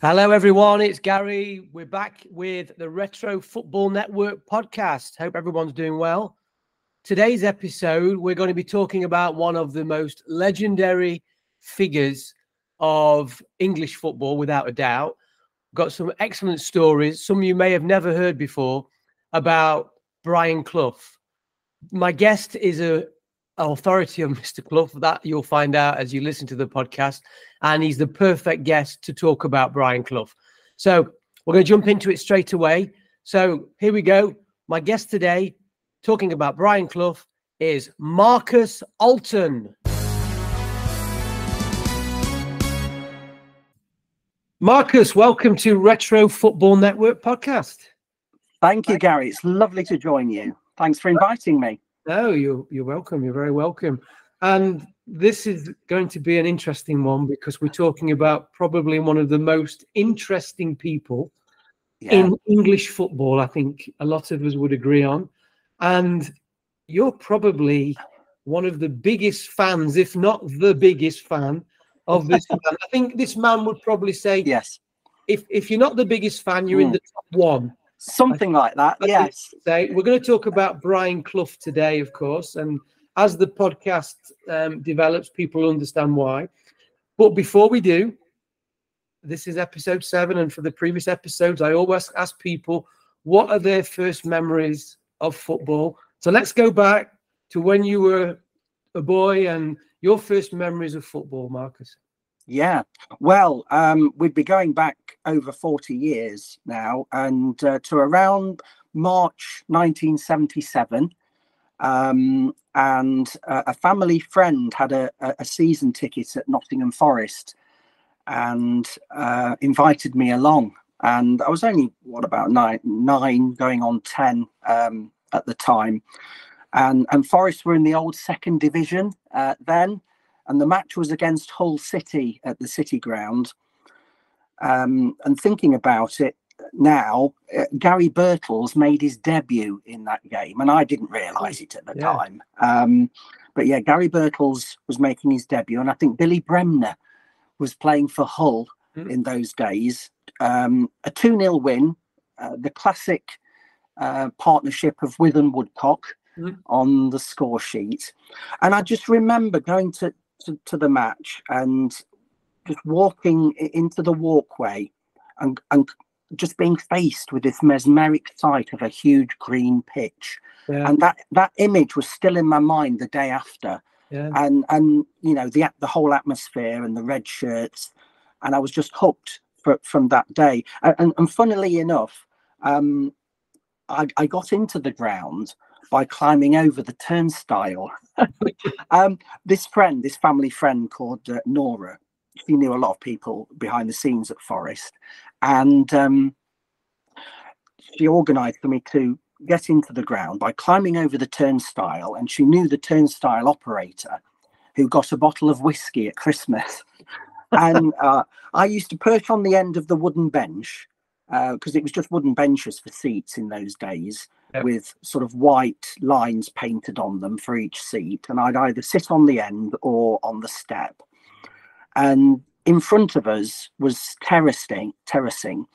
Hello, everyone. It's Gary. We're back with the Retro Football Network podcast. Hope everyone's doing well. Today's episode, we're going to be talking about one of the most legendary figures of English football, without a doubt. Got some excellent stories, some you may have never heard before, about Brian Clough. My guest is a authority of Mr. Clough. That you'll find out as you listen to the podcast. And he's the perfect guest to talk about Brian Clough. So we're going to jump into it straight away. So here we go. My guest today, talking about Brian Clough, is Marcus Alton. Marcus, welcome to Retro Football Network podcast. Thank you, Gary. It's lovely to join you. Thanks for inviting me. No, you're you're welcome. You're very welcome. And this is going to be an interesting one because we're talking about probably one of the most interesting people yeah. in English football. I think a lot of us would agree on. And you're probably one of the biggest fans, if not the biggest fan, of this man. I think this man would probably say, yes. If if you're not the biggest fan, you're mm. in hmm. the top one. Something like that. yes. Say we're going to talk about Brian Clough today, of course, and as the podcast um, develops, people understand why. But before we do, this is episode seven, and for the previous episodes, I always ask people what are their first memories of football. So let's go back to when you were a boy and your first memories of football, Marcus. Yeah, well, um, we'd be going back over 40 years now, and uh, to around March 1977. Um, and uh, a family friend had a, a, season ticket at Nottingham Forest and uh, invited me along. And I was only, what, about nine, nine going on 10 um, at the time. And, and Forest were in the old second division uh, then and the match was against Hull City at the City Ground. Um, and thinking about it now, uh, Gary Birtles made his debut in that game, and I didn't realise it at the yeah. time. Um, but yeah, Gary Birtles was making his debut, and I think Billy Bremner was playing for Hull mm. in those days. Um, a 2 0 win, uh, the classic uh, partnership of Withe and Woodcock mm. on the score sheet. And I just remember going to, to, to the match and just walking into the walkway and, and just being faced with this mesmeric sight of a huge green pitch. Yeah. And that, that image was still in my mind the day after. Yeah. And and you know the the whole atmosphere and the red shirts, and I was just hooked for, from that day. And, and, and funnily enough, um, I, I got into the ground by climbing over the turnstile. um, this friend, this family friend called uh, Nora, she knew a lot of people behind the scenes at Forest, and um, she organised for me to get into the ground by climbing over the turnstile. And she knew the turnstile operator who got a bottle of whiskey at Christmas. and uh, I used to perch on the end of the wooden bench because uh, it was just wooden benches for seats in those days yep. with sort of white lines painted on them for each seat. And I'd either sit on the end or on the step. And in front of us was terracing, terracing.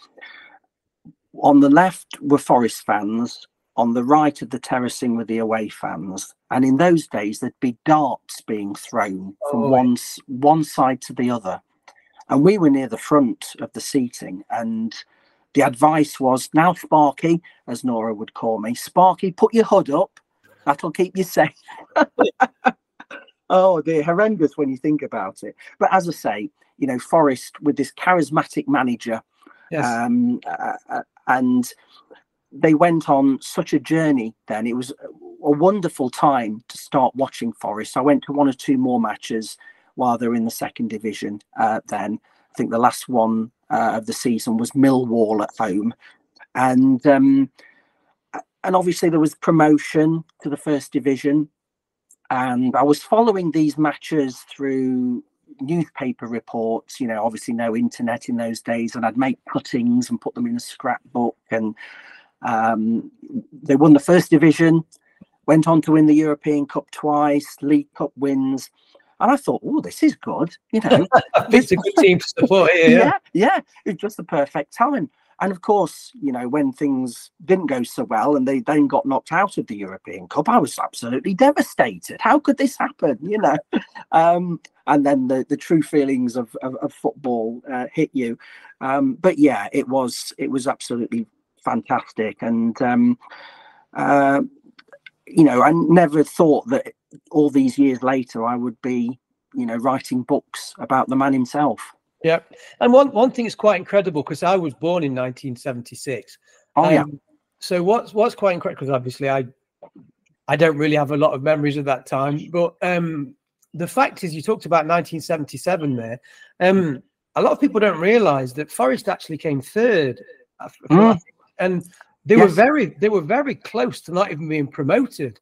On the left were Forest fans. On the right of the terracing were the away fans. And in those days, there'd be darts being thrown from oh. one, one side to the other. And we were near the front of the seating. And the advice was now, Sparky, as Nora would call me, Sparky, put your hood up. That'll keep you safe. oh, they're horrendous when you think about it. But as I say, you know, Forest with this charismatic manager, yes. um, uh, uh, and they went on such a journey. Then it was a wonderful time to start watching Forest. I went to one or two more matches while they're in the second division. Uh, then I think the last one uh, of the season was Millwall at home, and um, and obviously there was promotion to the first division, and I was following these matches through newspaper reports. You know, obviously no internet in those days, and I'd make cuttings and put them in a scrapbook, and um, they won the first division, went on to win the European Cup twice, League Cup wins. and I thought, oh, this is good. You know, it's a good team to support here. yeah, yeah, it's just the perfect time. And of course, you know, when things didn't go so well and they then got knocked out of the European Cup, I was absolutely devastated. How could this happen? You know, um, and then the, the true feelings of, of, of football uh, hit you. Um, but yeah, it was it was absolutely fantastic, and um, uh, you know, I never thought that all these years later I would be, you know, writing books about the man himself. Yeah, and one one thing is quite incredible because I was born in 1976. Oh yeah. Um, so what's what's quite incredible because obviously I I don't really have a lot of memories of that time, but um, the fact is you talked about 1977 there. Um, a lot of people don't realise that Forest actually came third, Mm. and they were very they were very close to not even being promoted. So,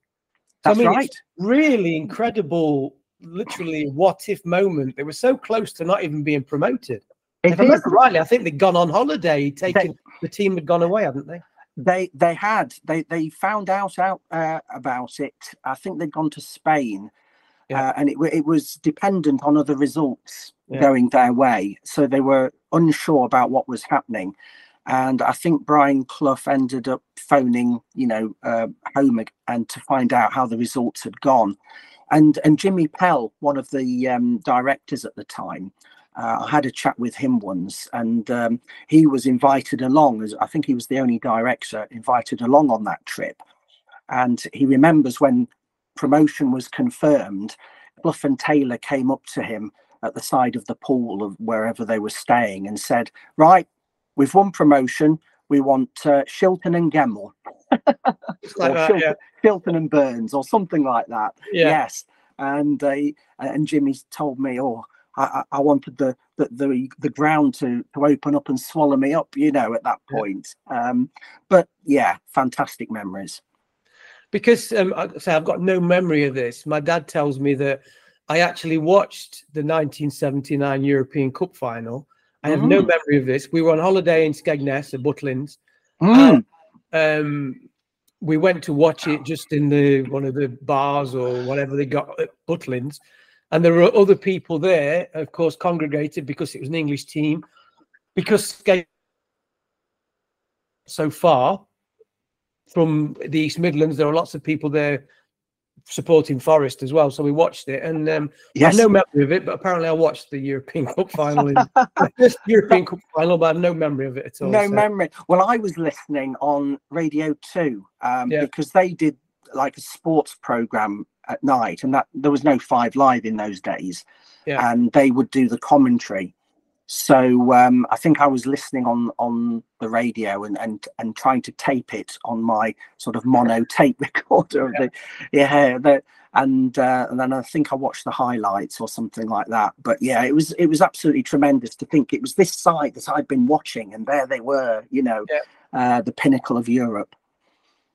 That's I mean, right. it's really incredible, literally what if moment. They were so close to not even being promoted. It if I remember rightly, I think they'd gone on holiday, taking the team had gone away, hadn't they? They they had they they found out out uh, about it. I think they'd gone to Spain, Yeah. uh, and it it was dependent on other results Yeah. going their way. So they were unsure about what was happening, and I think Brian Clough ended up phoning you know uh, home and to find out how the results had gone, and and Jimmy Pell, one of the um, directors at the time. Uh, I had a chat with him once, and um, he was invited along as I think he was the only director invited along on that trip. And he remembers when promotion was confirmed, Clough and Taylor came up to him at the side of the pool of wherever they were staying and said, Right, we've won promotion. We want uh, Shilton and Gemmill, like that, Shilton, yeah. Shilton and Burns, or something like that. Yeah. Yes. And they and Jimmy told me, oh, I, I wanted the, the the the ground to to open up and swallow me up, you know, at that Yeah. point. Um, but yeah, fantastic memories. because um, I say I've got no memory of this. My dad tells me that I actually watched the 1979 European Cup final. I have no Mm. memory of this. We were on holiday in Skegness at Butlins. Mm, Um, we went to watch it just in the one of the bars or whatever they got at Butlins, and there were other people there, of course, congregated because it was an English team. Because so far from the East Midlands, there are lots of people there supporting Forest as well. So we watched it, and um, I have no memory of it. But apparently, I watched the European Cup final. In, just European Cup final, but I have no memory of it at all. no so- memory. Well, I was listening on Radio Two um, Yeah. because they did like a sports program at night, and that there was no Five Live in those days, Yeah. and they would do the commentary. So um, I think I was listening on on the radio and and and trying to tape it on my sort of mono tape recorder of the yeah the, and uh, and then I think I watched the highlights or something like that. But yeah, it was it was absolutely tremendous to think it was this side that I'd been watching, and there they were, you know, uh, the pinnacle of Europe.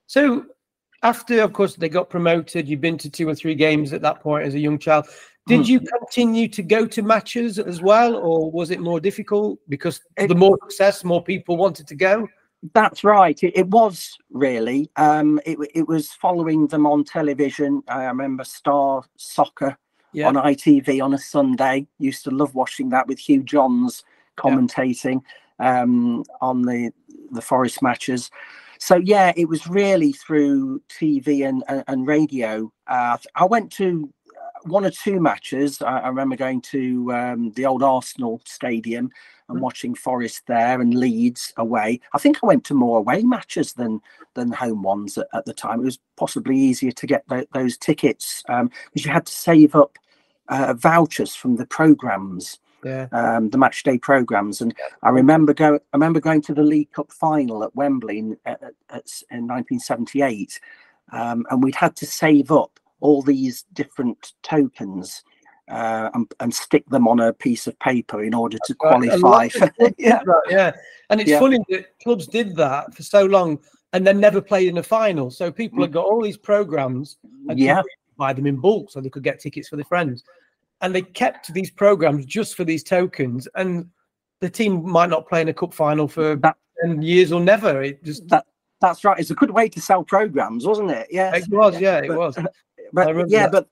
So after, of course, they got promoted, you've been to two or three games at that point as a young child. Did Mm. you continue to go to matches as well, or was it more difficult because It- the more success, more people wanted to go? That's right. It, it was really. Um, it it was following them on television. I remember Star Soccer Yeah, on ITV on a Sunday. Used to love watching that with Hugh Johns commentating um, on the the Forest matches. So yeah, it was really through TV and and, and radio. Uh, I went to one or two matches. I, I remember going to um, the old Arsenal Stadium and Mm. watching Forest there and Leeds away. I think I went to more away matches than than home ones at, at the time. It was possibly easier to get tho- those tickets because you had to save up uh, vouchers from the programs, yeah, um, the match day programs. And I remember go. I remember going to the League Cup final at Wembley in, at, at, at- in 1978, um, and we'd had to save up all these different tokens. Uh, and, and stick them on a piece of paper in order to Right, a lot qualify. for- yeah, that, yeah. And it's Yeah. funny that clubs did that for so long and then never played in a final. So people had got all these programs and Mm. yeah, buy them in bulk so they could get tickets for their friends. And they kept these programs just for these tokens. And the team might not play in a cup final for That- 10 years or never. It just that that's right. It's a good way to sell programs, wasn't it? Yeah, it was, yeah, it but- was. But yeah, but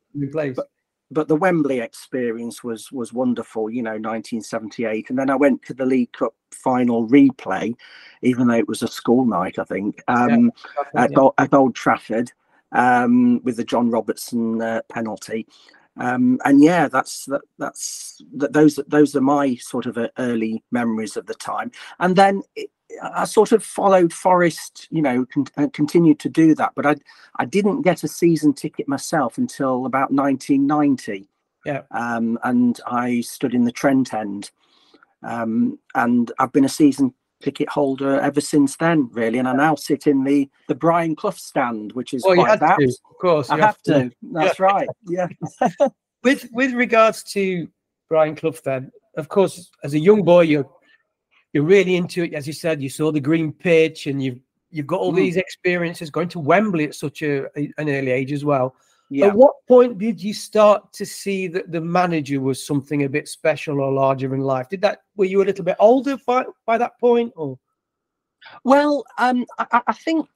but- but the Wembley experience was was wonderful. You know, 1978, and then I went to the League Cup final replay, even though it was a school night, I think, um, yeah, at, yeah. at, Old Trafford um, with the John Robertson uh, penalty. Um, and yeah, that's that, that's that. Those those are my sort of uh, early memories of the time. And then it, I sort of followed Forest, you know, con- and continued to do that. But I I didn't get a season ticket myself until about 1990. Yeah. Um, and I stood in the Trent end. Um, and I've been a season ticket holder ever since then, really. And I now sit in the the Brian Clough stand, which is well, quite to, of course. I have, have to. to. That's right. Yeah. with with regards to Brian Clough, then, of course, as a young boy, you're you're really into it. As you said, you saw the green pitch, and you've you've got all mm. these experiences going to Wembley at such a, an early age as well. Yeah. At what point did you start to see that the manager was something a bit special or larger in life? Did that were you a little bit older by, by that point, or? Well, um, I, I think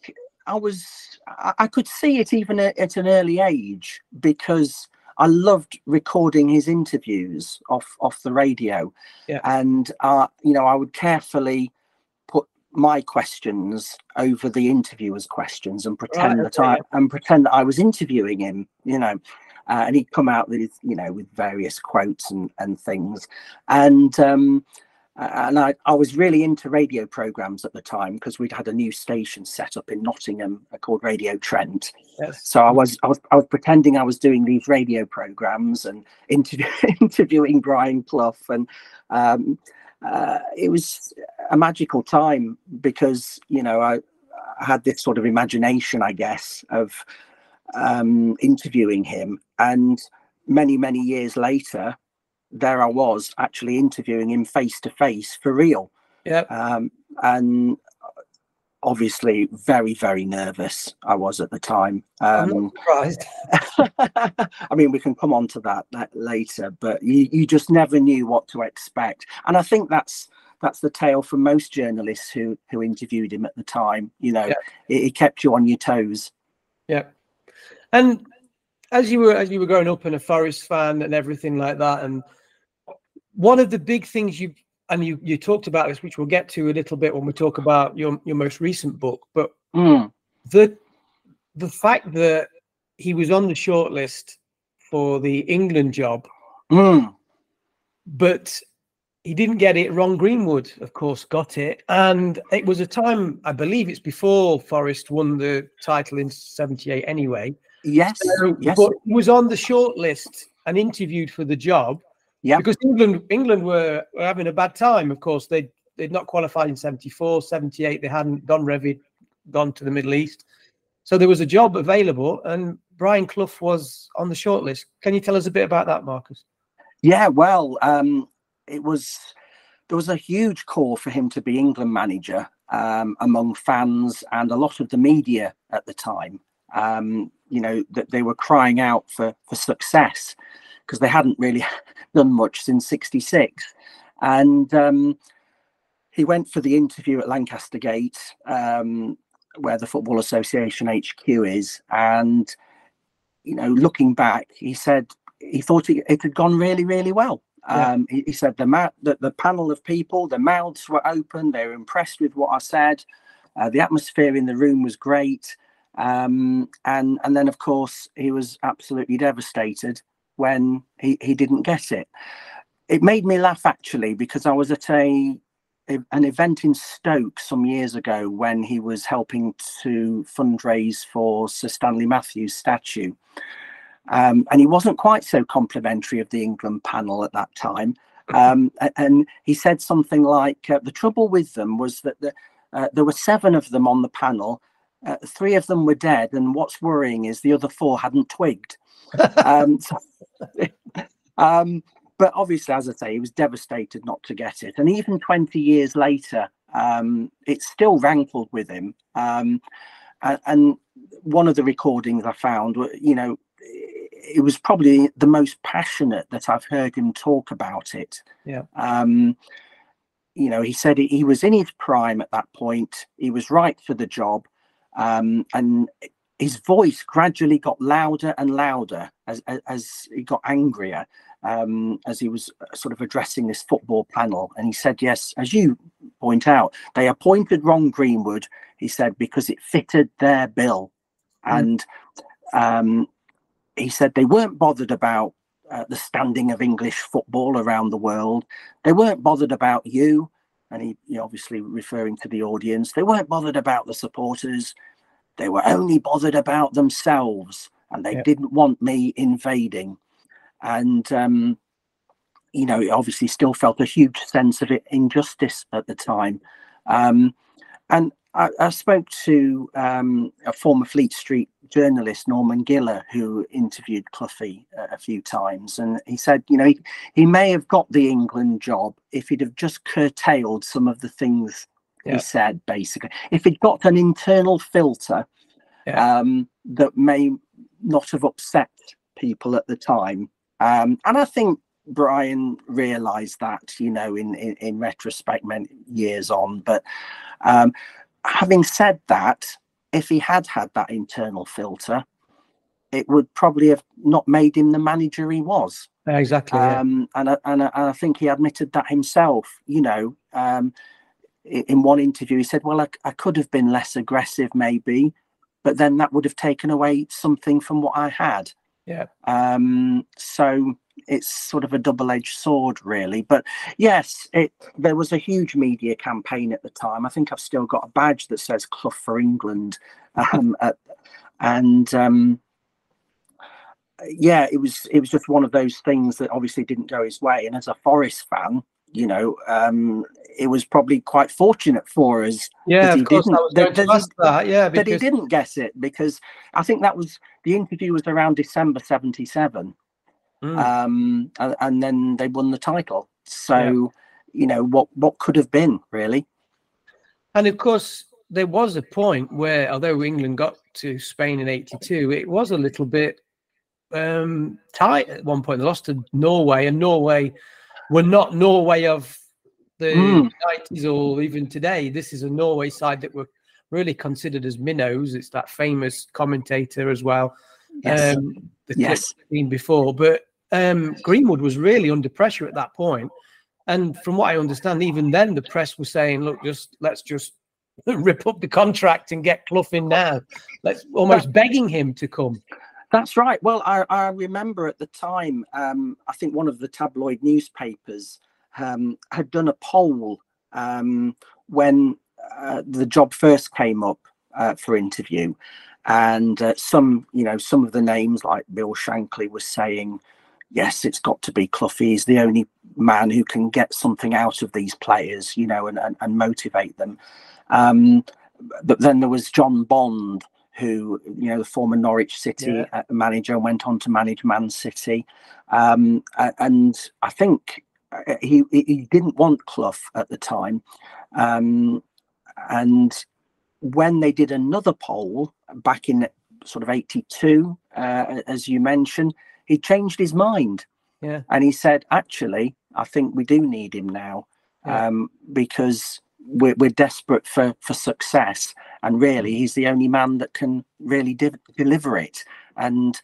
I was. I, I could see it even at, at an early age because I loved recording his interviews off off the radio, yeah. and uh, you know I would carefully my questions over the interviewer's questions and pretend right, that I and pretend that I was interviewing him. You know, uh, and he'd come out with you know with various quotes and and things, and um, and I, I was really into radio programs at the time because we'd had a new station set up in Nottingham uh, called Radio Trent. Yes. So I was, I was I was pretending I was doing these radio programs and interview, interviewing Brian Clough, and um, uh, it was a magical time because you know I, I had this sort of imagination, I guess, of um, interviewing him, and many many years later there I was actually interviewing him face to face for real. Yeah. Um, and obviously very very nervous I was at the time. Um, surprised. I mean, we can come on to that, that later, but you, you just never knew what to expect, and I think that's that's the tale for most journalists who who interviewed him at the time. You know, yeah. it, it kept you on your toes. Yeah, and as you were as you were growing up and a Forest fan and everything like that, and one of the big things you and you you talked about this, which we'll get to a little bit when we talk about your your most recent book, but mm. the the fact that he was on the shortlist for the England job, mm. but he didn't get it. Ron Greenwood, of course, got it, and it was a time I believe it's before Forest won the title in '78. Anyway, yes, so, yes, but he was on the shortlist and interviewed for the job yeah. Because England England were, were having a bad time. Of course, they they'd not qualified in 74, 78. They hadn't Don Revie gone to the Middle East. So there was a job available and Brian Clough was on the shortlist. Can you tell us a bit about that, Marcus? Yeah, well, um, it was there was a huge call for him to be England manager um, among fans and a lot of the media at the time. Um, you know that they were crying out for for success because they hadn't really done much since 66. And um, he went for the interview at Lancaster Gate, um, where the Football Association HQ is. And, you know, looking back, he said he thought it, it had gone really, really well. Yeah. Um, he, he, said the, ma- the, the panel of people, the mouths were open, they were impressed with what I said. Uh, the atmosphere in the room was great. Um, and and then of course he was absolutely devastated when he, he didn't get it. It made me laugh actually because I was at a, an event in Stoke some years ago when he was helping to fundraise for Sir Stanley Matthews' statue. Um, and he wasn't quite so complimentary of the England panel at that time. Um, and he said something like, uh, "The trouble with them was that the, uh, there were seven of them on the panel. Uh, three of them were dead, and what's worrying is the other four hadn't twigged." um, so, um, but obviously, as I say, he was devastated not to get it. And even 20 years later, um, it still rankled with him. Um, and, one of the recordings I found, you know, it was probably the most passionate that I've heard him talk about it. Yeah. Um, you know, he said he was in his prime at that point. He was right for the job. Um, and his voice gradually got louder and louder as as, as he got angrier um, as he was uh, sort of addressing this football panel. And he said, Yes, as you point out, they appointed Ron Greenwood, he said, because it fitted their bill. Mm. And um, he said they weren't bothered about uh, the standing of English football around the world. They weren't bothered about you. And he, he obviously referring to the audience. They weren't bothered about the supporters. They were only bothered about themselves. And they yep. didn't want me invading and um, you know, it obviously still felt a huge sense of injustice at the time. Um, and I, I, spoke to um, a former Fleet Street journalist, Norman Giller, who interviewed Cloughie a, a few times, and he said, you know, he, he, may have got the England job if he'd have just curtailed some of the things yeah. he said. Basically, if he'd got an internal filter yeah. um, that may not have upset people at the time, um, and I think Brian realised that, you know, in, in, in retrospect, many years on. But um, having said that, if he had had that internal filter, it would probably have not made him the manager he was. Exactly. Um, yeah. and, I, and, I, and I think he admitted that himself. You know, um, in one interview, he said, "Well, I, I could have been less aggressive, maybe, but then that would have taken away something from what I had." Yeah. Um, so it's sort of a double-edged sword, really. But yes, it there was a huge media campaign at the time. I think I've still got a badge that says "Clough for England," um, at, and um, yeah, it was it was just one of those things that obviously didn't go his way. And as a Forest fan, you know, um, it was probably quite fortunate for us. Yeah, of course, that, that, that, that, Yeah, because... that he didn't guess it because I think that was the interview was around December '77, mm. um, and, and, then they won the title. So, yeah. you know, what what could have been really? And of course, there was a point where, although England got to Spain in '82, it was a little bit um, tight at one point. They lost to Norway, and Norway were not Norway of the mm. 90s or even today. This is a Norway side that were really considered as minnows. It's that famous commentator as well. Yes. Um, the yes. seen before. But um, Greenwood was really under pressure at that point. And from what I understand, even then the press was saying, look, just let's just rip up the contract and get Clough in now. Let's almost begging him to come. That's right. Well, I, I remember at the time, um, I think one of the tabloid newspapers um, had done a poll um, when uh, the job first came up uh, for interview, and uh, some, you know, some of the names like Bill Shankly was saying, "Yes, it's got to be Clough. He's the only man who can get something out of these players, you know, and and, and motivate them." Um, but then there was John Bond who you know the former Norwich City yeah. Uh, manager and went on to manage Man City, um, and I think uh, he he didn't want Clough at the time, um, and when they did another poll back in sort of '82, uh, as you mentioned, he changed his mind. Yeah, and he said, actually, I think we do need him now yeah. um, because we're, we're desperate for for success. And really he's the only man that can really de- deliver it. And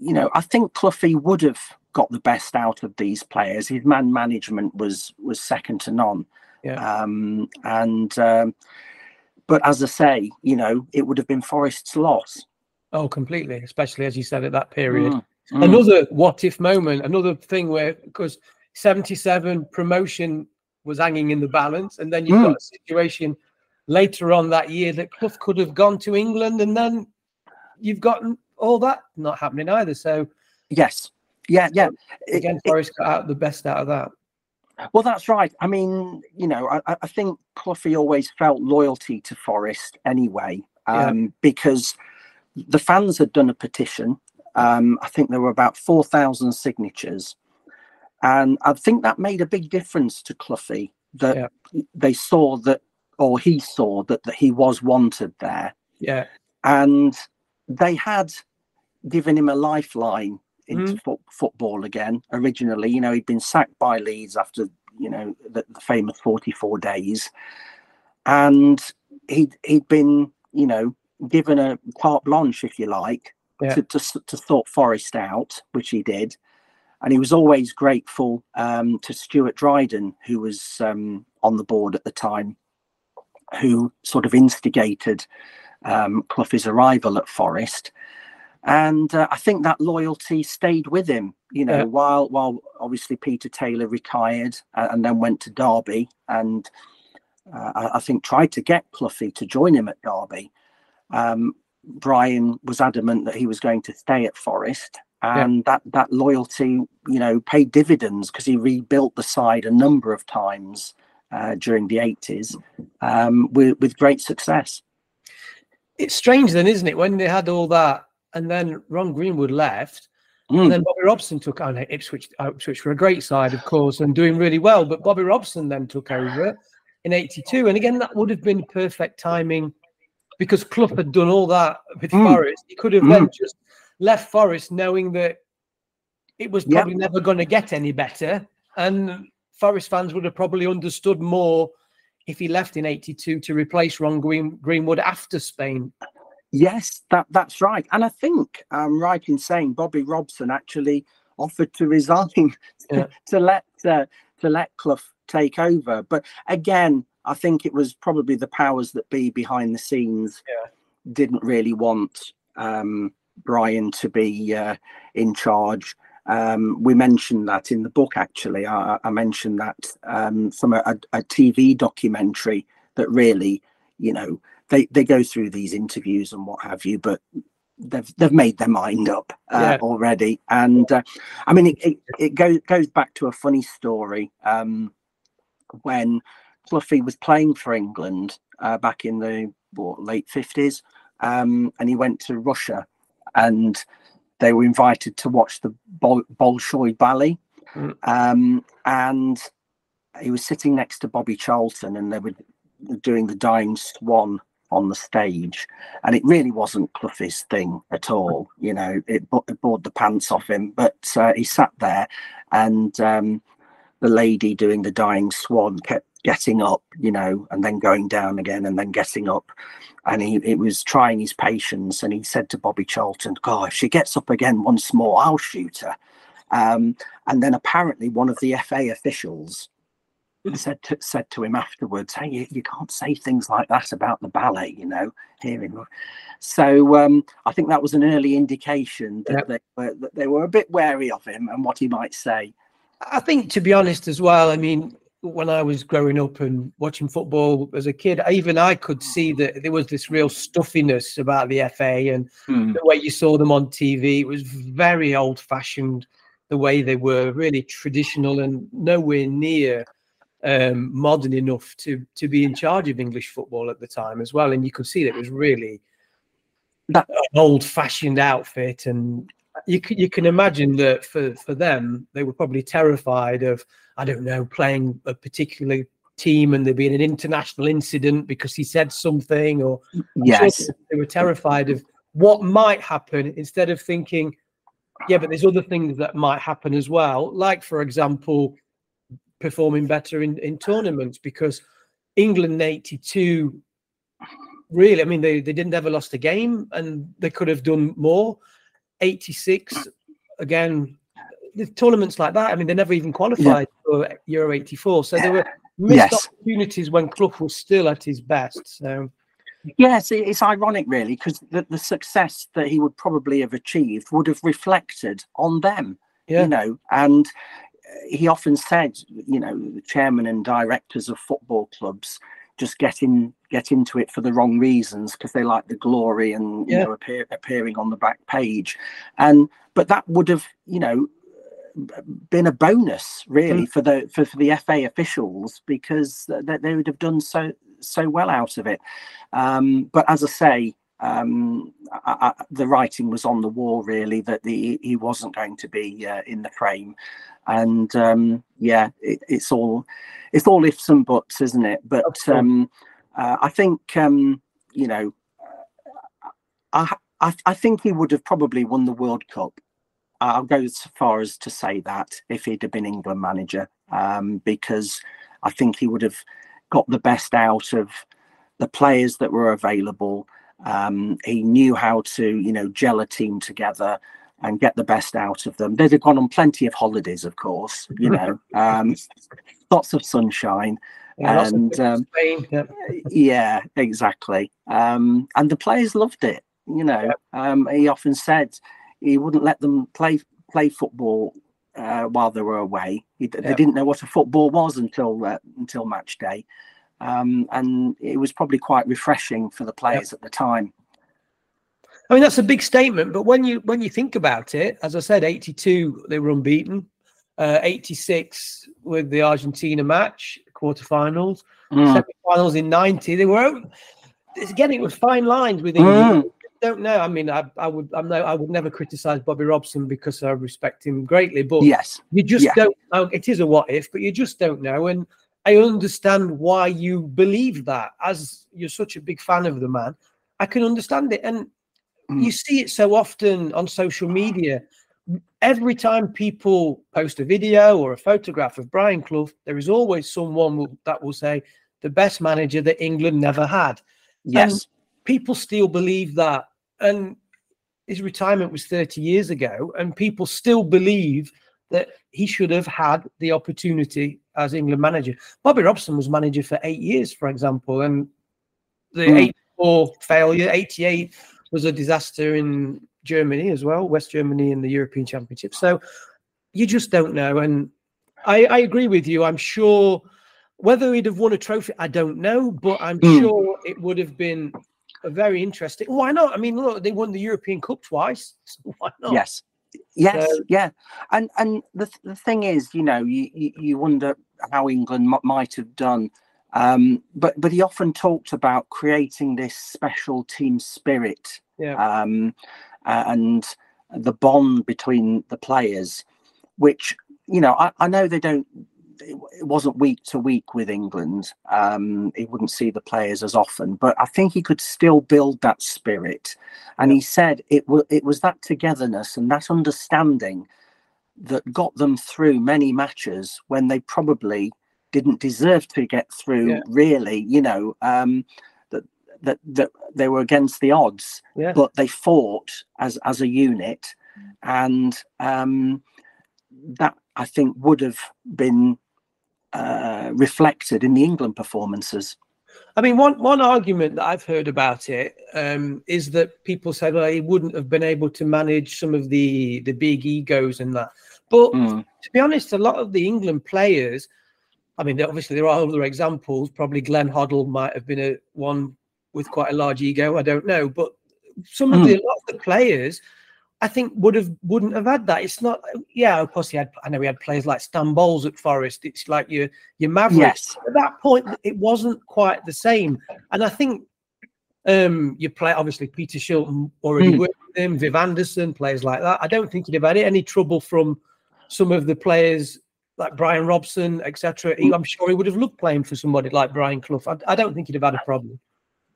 you know i think Cloughie would have got the best out of these players. His man management was was second to none. Yeah. um and um but as i say you know it would have been forest's loss. Oh completely especially as you said at that period. Mm, mm. another what if moment another thing where because 77 promotion was hanging in the balance and then you've mm. got a situation later on that year that Clough could have gone to England, and then you've gotten all that not happening either. So yes, yeah, yeah. Again, it, Forest got out the best out of that. Well, that's right. I mean, you know, I, I think Cloughie always felt loyalty to Forest anyway, um, yeah. because the fans had done a petition. Um, I think there were about four thousand signatures, and I think that made a big difference to Cloughie that yeah. they saw that or he saw that, that he was wanted there. Yeah. And they had given him a lifeline into mm. fo- football again. Originally, you know, he'd been sacked by Leeds after, you know, the, the famous 44 days. And he'd, he'd been, you know, given a carte blanche, if you like, Yeah. to, to to sort Forest out, which he did, and he was always grateful um, to Stuart Dryden, who was um, on the board at the time, who sort of instigated um, Clough's arrival at Forest. And uh, I think that loyalty stayed with him, you know, Yeah. while while obviously Peter Taylor retired uh, and then went to Derby, and uh, I, I think tried to get Cloughie to join him at Derby. Um, Brian was adamant that he was going to stay at Forest, and that that loyalty, you know, paid dividends because he rebuilt the side a number of times uh, during the eighties um, with with great success. It's strange then, isn't it, when they had all that and then Ron Greenwood left Mm. and then Bobby Robson took on Ipswich, Ipswich were a great side, of course, and doing really well. But Bobby Robson then took over in 82. And again, that would have been perfect timing because Clough had done all that with Mm. Forest. He could have then just left Forest knowing that it was Yep. probably never going to get any better. And Forest fans would have probably understood more if he left in 82 to replace Ron Green, Greenwood after Spain. Yes, that that's right, and I think I'm right in saying Bobby Robson actually offered to resign Yeah. to let uh, to let Clough take over. But again, I think it was probably the powers that be behind the scenes Yeah. didn't really want um, Brian to be uh, in charge. Um, we mentioned that in the book. Actually, I, I mentioned that um, from a, a, TV documentary that really, you know, they they go through these interviews and what have you, but they've they've made their mind up uh, Yeah. already. And uh, I mean, it it, it goes goes back to a funny story um, when Cloughie was playing for England uh, back in the what, late fifties, um, and he went to Russia, and they were invited to watch the Bol- Bolshoi Ballet, Mm. um, and he was sitting next to Bobby Charlton, and they were doing the Dying Swan on the stage, and it really wasn't Clough's thing at all. You know, it, bo- it bored the pants off him, but uh, he sat there, and um, the lady doing the Dying Swan kept getting up, you know, and then going down again, and then getting up, and he it was trying his patience, and he said to Bobby Charlton, "God, if she gets up again once more, I'll shoot her." Um, and then apparently one of the FA officials said to, said to him afterwards, "Hey, you, you can't say things like that about the ballet, you know." Hearing, so um, I think that was an early indication that, Yep. they were, that they were a bit wary of him and what he might say. I think, to be honest, as well. I mean, when I was growing up and watching football as a kid, even I could see that there was this real stuffiness about the FA and the way you saw them on TV. It was very old-fashioned, the way they were, really traditional and nowhere near um, modern enough to to be in charge of English football at the time as well. And you could see that it was really That- an old-fashioned outfit and you can, you can imagine that for, for them, they were probably terrified of, I don't know, playing a particular team and there being an international incident because he said something, or I'm sure Yes, they were terrified of what might happen instead of thinking, yeah, but there's other things that might happen as well. Like, for example, performing better in, in tournaments because England in 82 really, I mean, they, they didn't ever lost a game and they could have done more. 86 again the tournaments like that i mean they never even qualified for euro 84 so there were missed Yes. opportunities when Clough was still at his best so yes, it's ironic, really, because the, the success that he would probably have achieved would have reflected on them. yeah you know and uh, he often said you know the chairman and directors of football clubs just get in get into it for the wrong reasons because they like the glory and you Yeah. know appear, appearing on the back page and but that would have you know been a bonus really for the for, for the FA officials because th- they would have done so so well out of it um but as i say um, I, I, the writing was on the wall really that the, he wasn't going to be uh, in the frame, and um, yeah, it, it's all it's all ifs and buts, isn't it? But um, uh, I think um, you know, I, I I think he would have probably won the World Cup. I'll go as far as to say that if he'd have been England manager, um, because I think he would have got the best out of the players that were available. Um, he knew how to, you know, gel a team together and get the best out of them. They'd have gone on plenty of holidays, of course, you know, um, lots of sunshine. Yeah, and um, yeah. yeah. exactly. Um, and the players loved it. You know, yeah. um, he often said he wouldn't let them play play football uh, while they were away. He, they didn't know what a football was until uh, until match day, um, and it was probably quite refreshing for the players at the time. I mean, that's a big statement, but when you when you think about it, as I said, eighty two they were unbeaten, uh, eighty six with the Argentina match, quarterfinals, mm. semi-finals in ninety. They were again, it was fine lines with England. Mm don't know. I mean, I, I would I'm no I would never criticize Bobby Robson because I respect him greatly. But yes, you just yeah. don't know. It is a what if, but you just don't know. And I understand why you believe that. As you're such a big fan of the man, I can understand it. And mm. you see it so often on social media. Every time people post a video or a photograph of Brian Clough, there is always someone that will say the best manager that England never had. Yes. And people still believe that and his retirement was 30 years ago, and people still believe that he should have had the opportunity as England manager. Bobby Robson was manager for eight years, for example, and the mm. 84 failure, 88 was a disaster in Germany as well, West Germany in the European Championship. So you just don't know. And I, I agree with you. I'm sure whether he'd have won a trophy, I don't know, but I'm mm. sure it would have been very interesting. Why not? I mean, look, they won the European Cup twice. So why not? Yes. Yes, so, yeah, and and the the thing is, you know, you you, you wonder how England m- might have done, um, but but he often talked about creating this special team spirit, yeah. um, and the bond between the players, which you know, I, I know they don't it, wasn't week to week with England. Um, he wouldn't see the players as often, but I think he could still build that spirit. And he said it was it was that togetherness and that understanding that got them through many matches when they probably didn't deserve to get through. Yeah. Really, you know. Um, that, that that they were against the odds, yeah. but they fought as as a unit, and um, that I think would have been uh, reflected in the England performances. I mean, one one argument that I've heard about it um, is that people say, well, he wouldn't have been able to manage some of the the big egos and that. But mm. to be honest, a lot of the England players, I mean, obviously there are other examples. Probably Glenn Hoddle might have been a one with quite a large ego. I don't know, but some of mm. the a lot of the players I think would have wouldn't have had that. It's not. Yeah, of course he had. I know he had players like Stan Bowles at Forest. It's like your your Mavericks. Yes. At that point, it wasn't quite the same. And I think um you play obviously Peter Shilton already mm. worked with him, Viv Anderson, players like that. I don't think he'd have had any trouble from some of the players like Brian Robson, etc. I'm sure he would have loved playing for somebody like Brian Clough. I, I don't think he'd have had a problem.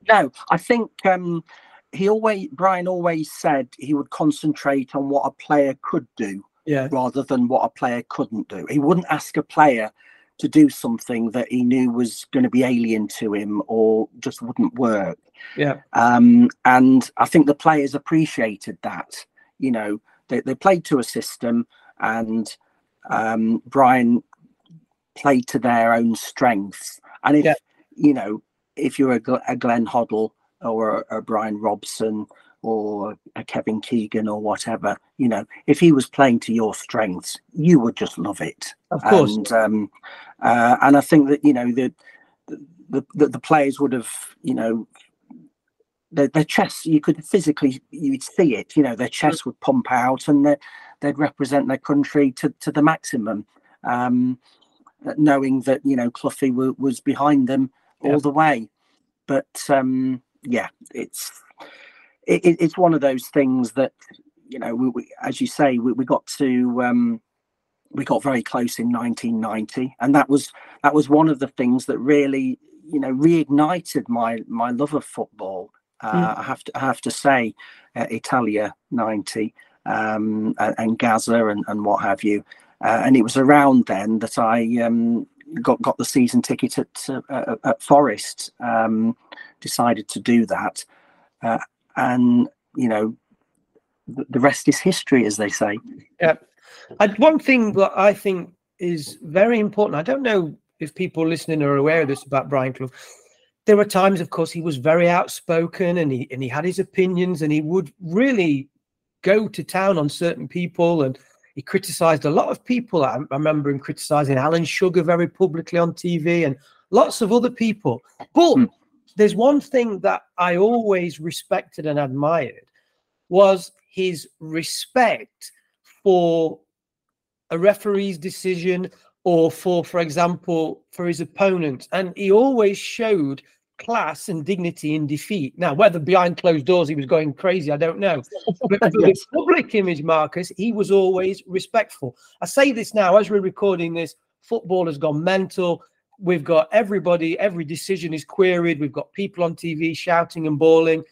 No, I think um he always Brian always said he would concentrate on what a player could do yeah. rather than what a player couldn't do. He wouldn't ask a player to do something that he knew was going to be alien to him or just wouldn't work. Yeah. Um, and I think the players appreciated that. You know, they, they played to a system and um, Brian played to their own strengths. And if, yeah. you know, if you're a, a Glenn Hoddle or a, a Brian Robson or a Kevin Keegan or whatever, you know, if he was playing to your strengths, you would just love it. Of course. And um, uh, and I think that you know the the the, the players would have you know their, their chests you could physically you'd see it you know their chests would pump out and they'd represent their country to, to the maximum um, knowing that you know Cloughie w- was behind them all the way but um, yeah, it's it, it's one of those things that you know, we, we, as you say, we, we got to um, we got very close in 1990, and that was that was one of the things that really you know reignited my my love of football. Uh, mm. I have to I have to say, uh, Italia 90 um, and, and, Gazza and, and what have you. Uh, and it was around then that I um, got got the season ticket at uh, at Forest. Um, decided to do that. uh, and you know, the, the rest is history, as they say. Yeah, and one thing that I think is very important. I don't know if people listening are aware of this about Brian Clough. There were times, of course, he was very outspoken and he and he had his opinions and he would really go to town on certain people and he criticized a lot of people. I, I remember him criticizing Alan Sugar very publicly on TV and lots of other people. But mm. There's one thing that I always respected and admired was his respect for a referee's decision or for, for example, for his opponent. And he always showed class and dignity in defeat. Now, whether behind closed doors he was going crazy, I don't know. But for yes. the public image, Marcus, he was always respectful. I say this now as we're recording this, football has gone mental. We've got everybody, every decision is queried. We've got people on TV shouting and bawling.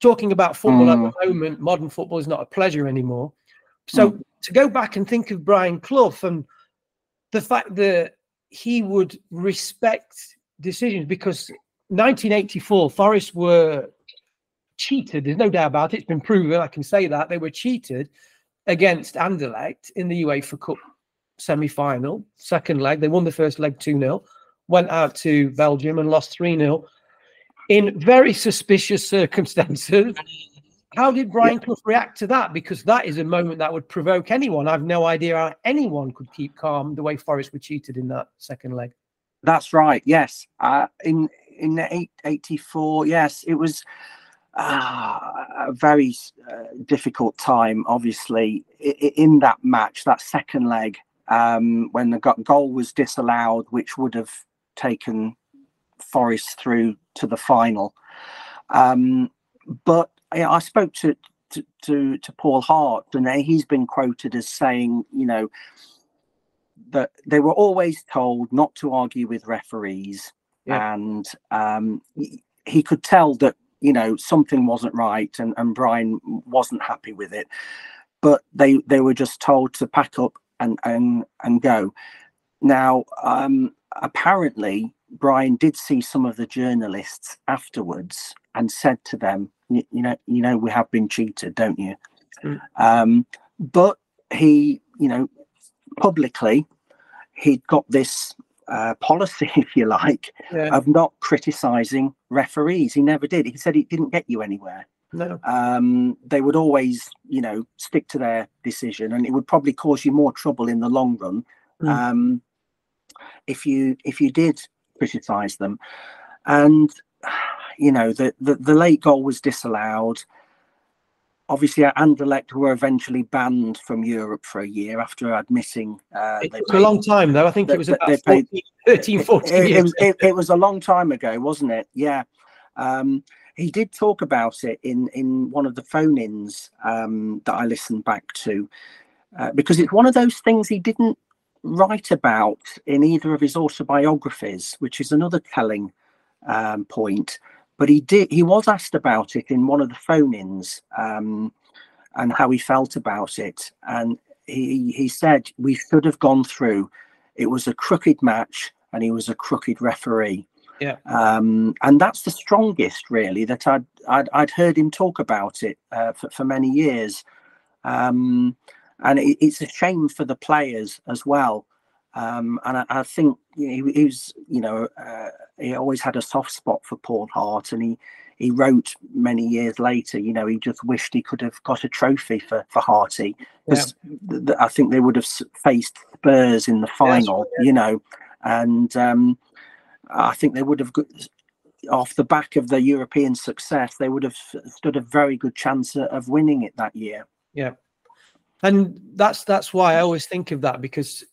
Talking about football mm. at the moment, modern football is not a pleasure anymore. So mm. to go back and think of Brian Clough and the fact that he would respect decisions because 1984 Forest were cheated. There's no doubt about it. It's been proven. I can say that they were cheated against Anderlecht in the UEFA Cup semi-final, second leg. They won the first leg 2-0, went out to Belgium and lost 3-0 in very suspicious circumstances. How did Brian Clough react to that? Because that is a moment that would provoke anyone. I've no idea how anyone could keep calm the way Forest were cheated in that second leg. That's right. Yes. Uh, in in eight, 84, yes, it was uh, a very uh, difficult time, obviously, in that match, that second leg, um, when the goal was disallowed, which would have taken Forest through to the final. Um, but I spoke to, to, to, to Paul Hart, and he's been quoted as saying, you know, that they were always told not to argue with referees, yeah. and um, he could tell that you know something wasn't right, and, and Brian wasn't happy with it. But they they were just told to pack up and and and go. Now, um, apparently, Brian did see some of the journalists afterwards and said to them, "You, know, you know, we have been cheated, don't you?" Mm. Um, but he, you know, publicly, he'd got this uh, policy, if you like, yeah. of not criticizing referees. He never did. He said it didn't get you anywhere. No. Um, they would always, you know, stick to their decision, and it would probably cause you more trouble in the long run mm. um, if you if you did criticize them. And you know, the, the the late goal was disallowed obviously Anderlecht were eventually banned from Europe for a year after admitting uh, it took a long time though I think it was about 14, 13 14 it, it, was, it, it, was a long time ago wasn't it yeah um, he did talk about it in in one of the phone-ins um, that I listened back to uh, because it's one of those things he didn't write about in either of his autobiographies which is another telling um, point but he did. He was asked about it in one of the phone-ins um, and how he felt about it, and he he said we should have gone through. It was a crooked match, and he was a crooked referee. Yeah. Um, and that's the strongest, really, that I'd I'd, I'd heard him talk about it uh, for, for many years. Um, and it, it's a shame for the players as well. Um, and I, I think you know, he, he, was, you know, uh, he always had a soft spot for Paul Hart, and he he wrote many years later, you know, he just wished he could have got a trophy for for Harty because yeah. th- I think they would have faced Spurs in the final, yeah, you know, and um, I think they would have got, off the back of the European success, they would have stood a very good chance of winning it that year. Yeah, and that's that's why I always think of that because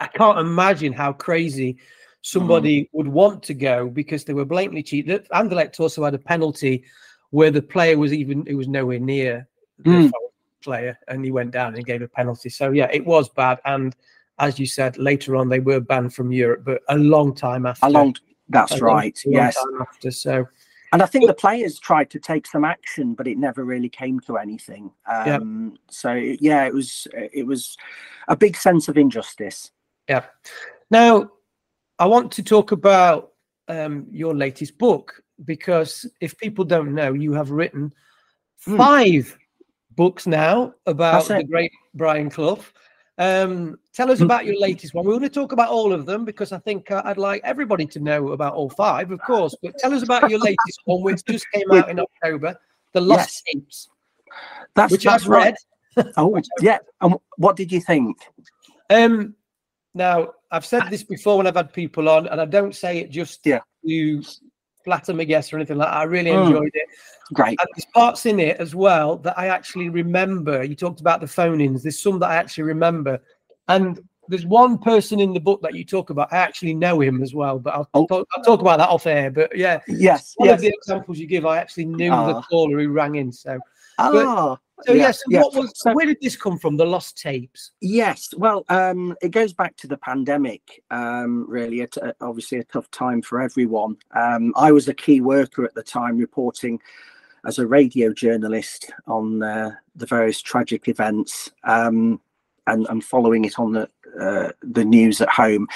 I can't imagine how crazy somebody mm. would want to go because they were blatantly cheated. Anderlecht also had a penalty where the player was even it was nowhere near the mm. player and he went down and gave a penalty. So yeah, it was bad. And as you said, later on they were banned from Europe, but a long time after. A long that's a right. Long, yes. after. So and I think the players tried to take some action, but it never really came to anything. Um, yeah. So yeah, it was it was a big sense of injustice. Yeah. Now, I want to talk about um, your latest book, because if people don't know, you have written Hmm. five books now about the great Brian Clough. Um, tell us Hmm. about your latest one. We're going to talk about all of them because I think uh, I'd like everybody to know about all five, of course. But tell us about your latest one, which just came out in October, The Lost Yes. Tapes, That's which that's I've read. Oh, yeah. And what did you think? Um, now I've said this before when I've had people on, and I don't say it just Yeah. to flatter my guests or anything like that. I really Mm. enjoyed it. Great. And there's parts in it as well that I actually remember. You talked about the phone-ins. There's some that I actually remember, and there's one person in the book that you talk about. I actually know him as well, but I'll, Oh. talk, I'll talk about that off air. But yeah, Yes. one yes. of the examples you give, I actually knew the Ah. caller who rang in. So, Ah, so Yeah, yes, yeah. what was? So- where did this come from? The lost tapes. Yes, well, um, it goes back to the pandemic. Um, really, it, uh, obviously a tough time for everyone. Um, I was a key worker at the time, reporting as a radio journalist on uh, the various tragic events um, and, and following it on the uh, the news at home.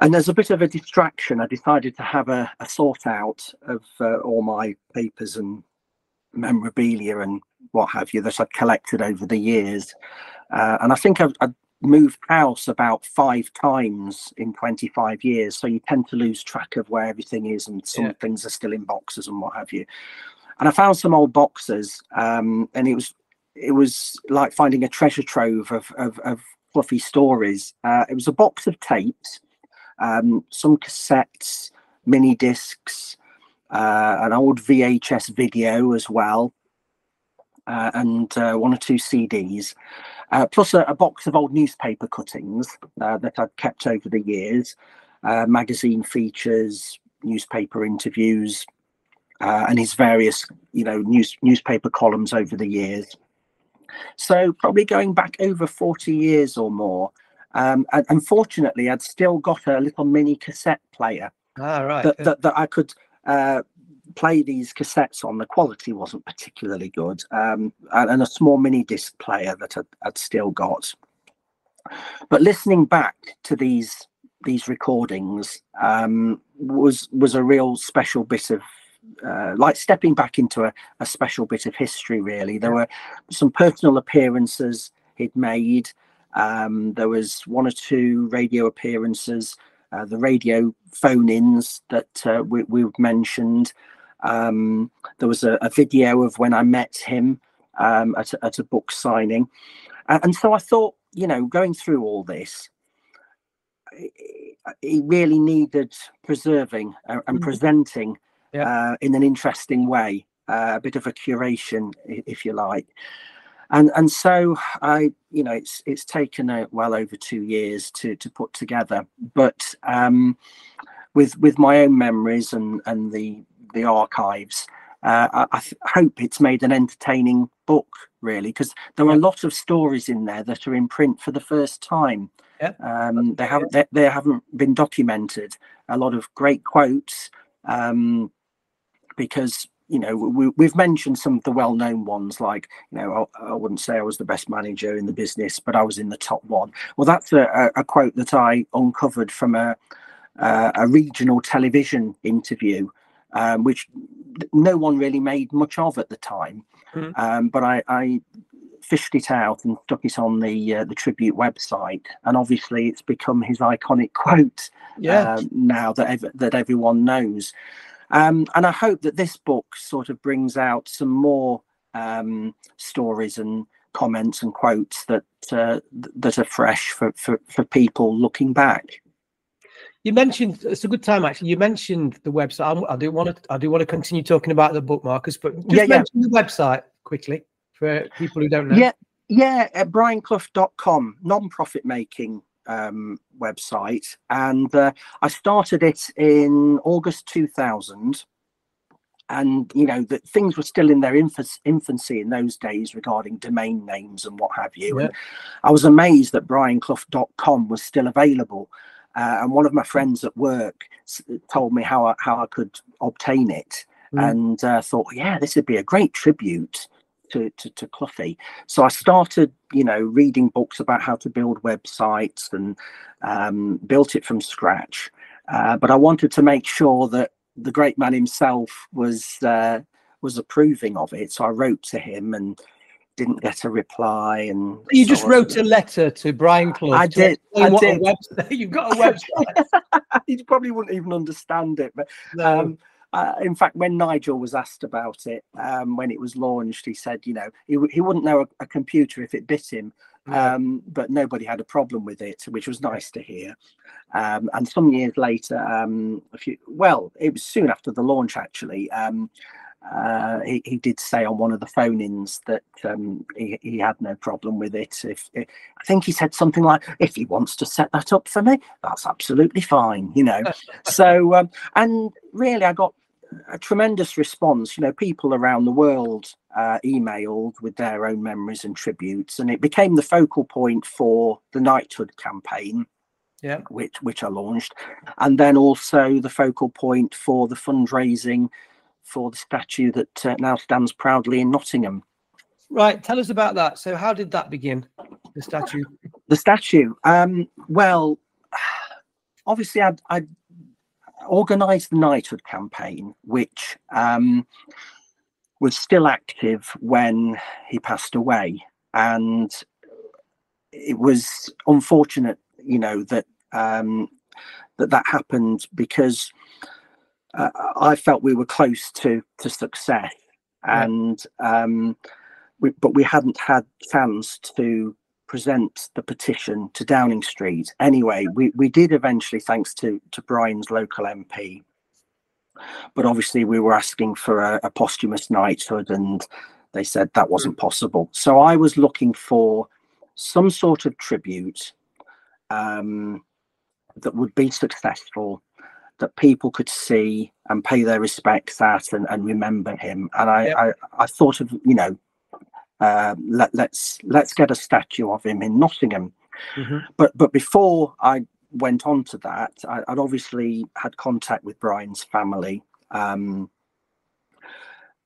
And as a bit of a distraction, I decided to have a, a sort out of uh, all my papers and memorabilia and what have you that I'd collected over the years. Uh, and I think I've, I've moved house about five times in 25 years. So you tend to lose track of where everything is, and some Yeah. things are still in boxes and what have you. And I found some old boxes, um, and it was it was like finding a treasure trove of of, of fluffy stories. Uh, it was a box of tapes, um, some cassettes, mini discs, uh, an old VHS video as well, uh, and uh, one or two CDs, uh, plus a, a box of old newspaper cuttings uh, that I'd kept over the years, uh, magazine features, newspaper interviews, uh, and his various, you know, news newspaper columns over the years. So probably going back over forty years or more. Um, and unfortunately, I'd still got a little mini cassette player Ah, right. that, that, that I could uh, play these cassettes on. The quality wasn't particularly good, um, and, and a small mini disc player that I'd, I'd still got. But listening back to these these recordings um, was was a real special bit of uh, like stepping back into a, a special bit of history. Really, there were some personal appearances he'd made. Um, there was one or two radio appearances uh, the radio phone-ins that uh, we, we've mentioned. Um, there was a, a video of when I met him um, at, a, at a book signing, and, so I thought, you know, going through all this, it really needed preserving uh, and Mhm. presenting Yeah. uh, in an interesting way, uh, a bit of a curation, if you like and and so I, you know, it's it's taken uh, well over two years to to put together, but um, with with my own memories and and the the archives, uh, I, I th- hope it's made an entertaining book really because there are a lot of stories in there that are in print for the first time. Yeah. Um, they haven't they, they haven't been documented. A lot of great quotes um, because you know we, we've mentioned some of the well-known ones like you know I, I wouldn't say i was the best manager in the business but i was in the top one well that's a, a, a quote that i uncovered from a uh, a regional television interview um, which no one really made much of at the time Mhm. um, but I, I fished it out and stuck it on the uh, the tribute website and obviously it's become his iconic quote yeah. um, now that ev- that everyone knows. Um, and I hope that this book sort of brings out some more um, stories and comments and quotes that uh, th- that are fresh for, for, for people looking back. You mentioned it's a good time actually. You mentioned the website. I'm- I do want to. I do want to continue talking about the book, Marcus, but just Yeah, yeah. mention the website quickly for people who don't know. Yeah, yeah, at brianclough.com, non-profit making um, website, and uh, I started it in August 2000. And you know that things were still in their infancy in those days regarding domain names and what have you. And I was amazed that brianclough.com was still available. Uh, and one of my friends at work told me how I, how I could obtain it, Mm. and uh, thought, yeah, this would be a great tribute to, to, to Cloughie. So I started, you know, reading books about how to build websites and um, built it from scratch. Uh, but I wanted to make sure that the great man himself was uh, was approving of it. So I wrote to him and didn't get a reply. And you just wrote a letter to Brian Clough. I did. I did. You've got a website. he probably wouldn't even understand it, but. No. Um, uh, in fact, when Nigel was asked about it um, when it was launched, he said, you know, he, he wouldn't know a, a computer if it bit him, um, but nobody had a problem with it, which was nice to hear. Um, and some years later, um, a few, well, it was soon after the launch actually. Uh, he, he did say on one of the phone-ins that um, he, he had no problem with it. If, if, I think he said something like, "If he wants to set that up for me, that's absolutely fine," you know. so, um, and really, I got a tremendous response. You know, people around the world uh, emailed with their own memories and tributes, and it became the focal point for the knighthood campaign. Yeah, which which I launched, and then also the focal point for the fundraising for the statue that uh, now stands proudly in Nottingham. Right, tell us about that. So, how did that begin? The statue. The statue. Um, well, obviously, I'd, I'd organised the knighthood campaign, which um, was still active when he passed away, and it was unfortunate, you know, that um, that that happened because uh, I felt we were close to to success, and um, we, but we hadn't had chance to present the petition to Downing Street. Anyway, we, we did eventually, thanks to, to Brian's local MP. But obviously, we were asking for a, a posthumous knighthood, and they said that wasn't mm. possible. So I was looking for some sort of tribute um, that would be successful, that people could see and pay their respects at and, and remember him. And I, yep. I, I thought of, you know, um, let, let's let's get a statue of him in Nottingham. Mm-hmm. But but before I went on to that, I, would obviously had contact with Brian's family um,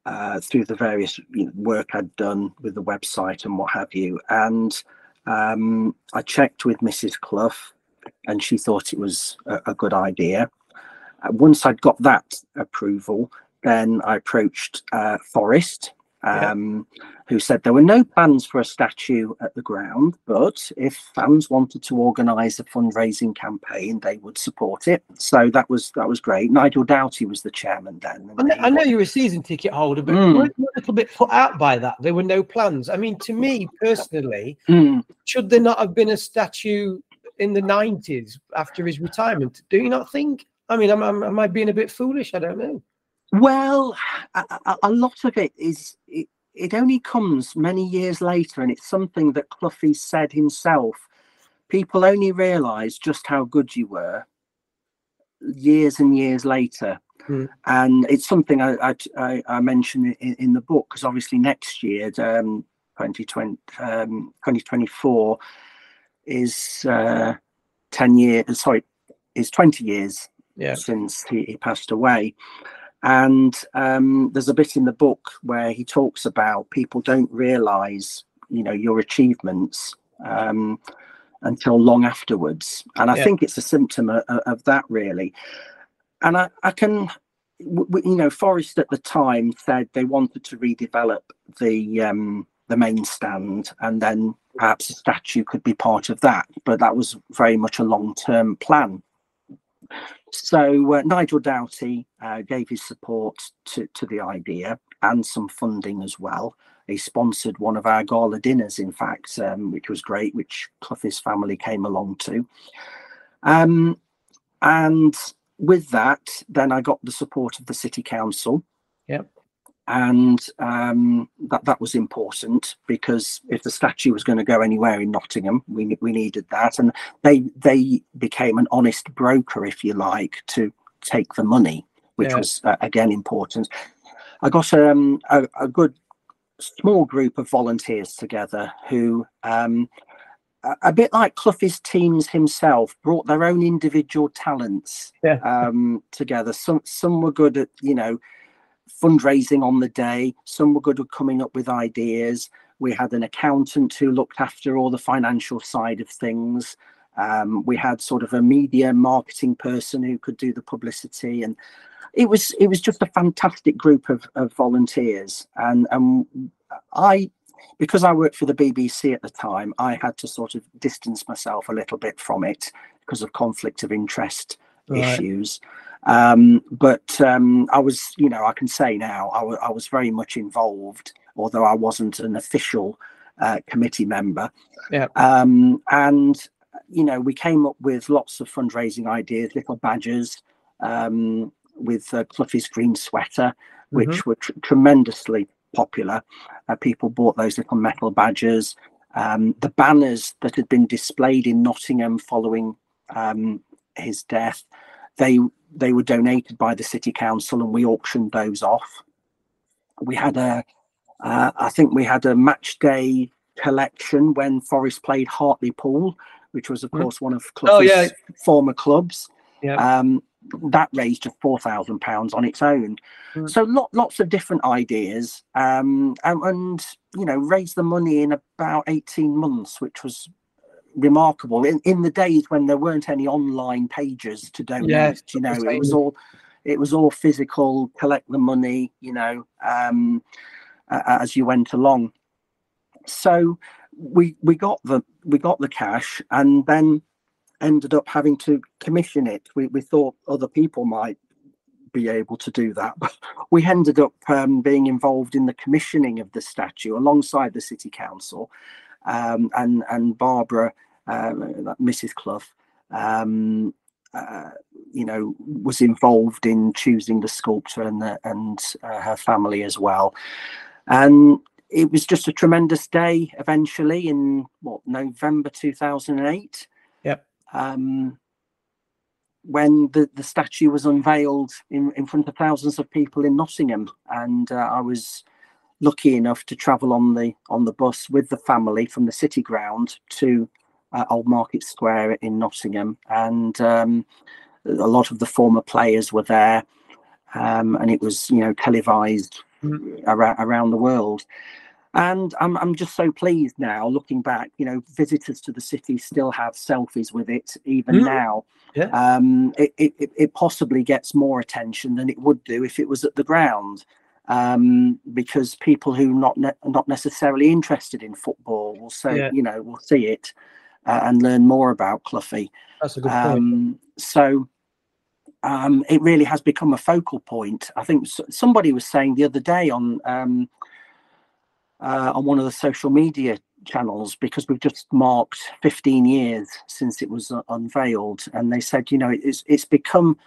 uh, through the various you know, work I'd done with the website and what have you. And um, I checked with Mrs. Clough, and she thought it was a, a good idea. Uh, once I'd got that approval, then I approached uh, Forest, um, yeah. who said there were no plans for a statue at the ground, but if fans wanted to organise a fundraising campaign, they would support it. So that was that was great. Nigel Doughty was the chairman then. I know, I know you're a season ticket holder, but mm. we're a little bit put out by that. There were no plans. I mean, to me personally, mm. should there not have been a statue in the 90s after his retirement? Do you not think? I mean, am, am, I being a bit foolish? I don't know. Well, a, a, lot of it is it, it only comes many years later, and it's something that Cloughie said himself. People only realise just how good you were years and years later. Mm. And it's something I, I, I mentioned in, in, the book because obviously next year, um, 2020, um, 2024, is uh, 10 years, sorry, is 20 years yeah. since he, he passed away. And um, there's a bit in the book where he talks about people don't realize, you know, your achievements um, until long afterwards. And I yeah. think it's a symptom of, of that, really. And I, I can, you know, Forest at the time said they wanted to redevelop the um, the main stand, and then perhaps a statue could be part of that. But that was very much a long term plan. So uh, Nigel Doughty uh, gave his support to, to the idea and some funding as well. He sponsored one of our gala dinners, in fact, um, which was great, which Cloughie's family came along to. Um, and with that, then I got the support of the city council. Yep and um, that that was important because if the statue was going to go anywhere in Nottingham, we we needed that, and they they became an honest broker, if you like, to take the money, which yeah. was uh, again important. I got um, a, a good small group of volunteers together who. Um, a bit like Cloughie's teams himself, brought their own individual talents yeah. um, together. Some some were good at you know fundraising on the day. Some were good at coming up with ideas. We had an accountant who looked after all the financial side of things. Um, we had sort of a media marketing person who could do the publicity, and it was it was just a fantastic group of, of volunteers, and and I because I worked for the BBC at the time, I had to sort of distance myself a little bit from it because of conflict of interest right. issues. Um, but um, I was, you know, I can say now I, w- I was very much involved, although I wasn't an official uh, committee member. Yeah. Um, and you know, we came up with lots of fundraising ideas, little badges um, with uh, Cloughie's green sweater, which mm-hmm. were tr- tremendously popular. Uh, people bought those little metal badges. Um, the banners that had been displayed in Nottingham following um, his death, they they were donated by the city council, and we auctioned those off. We had a, uh, I think we had a match day collection when Forest played Hartlepool, which was of mm. course one of Cloughie's oh, yeah. former clubs. Yeah. Um, that raised just four thousand pounds on its own. Mm. So lot, lots of different ideas, um, and, and, you know raised the money in about eighteen months, which was remarkable. In in the days when there weren't any online pages to donate, yeah, you know, it was all it was all physical. Collect the money, you know, um, uh, as you went along. So we we got the we got the cash, and then ended up having to commission it. We, we thought other people might be able to do that, but we ended up um, being involved in the commissioning of the statue alongside the city council um, and and Barbara, um, Mrs. Clough. Um, uh, you know, was involved in choosing the sculptor and the, and uh, her family as well, and it was just a tremendous day. Eventually, in what November two thousand and eight, um, when the, the statue was unveiled in, in front of thousands of people in Nottingham. And uh, I was lucky enough to travel on the on the bus with the family from the city ground to uh, Old Market Square in Nottingham. And um, a lot of the former players were there. Um, and it was, you know, televised mm. around, around the world. And I'm, I'm just so pleased now, looking back, you know, visitors to the city still have selfies with it even mm. now. Yeah. Um, it, it, it possibly gets more attention than it would do if it was at the ground. Um, because people who not ne- not necessarily interested in football will say, yeah. you know, will see it uh, and learn more about Cloughie. That's a good point. Um, so um, it really has become a focal point. I think somebody was saying the other day on um, uh, on one of the social media channels because we've just marked 15 years since it was uh, unveiled and they said you know it's it's become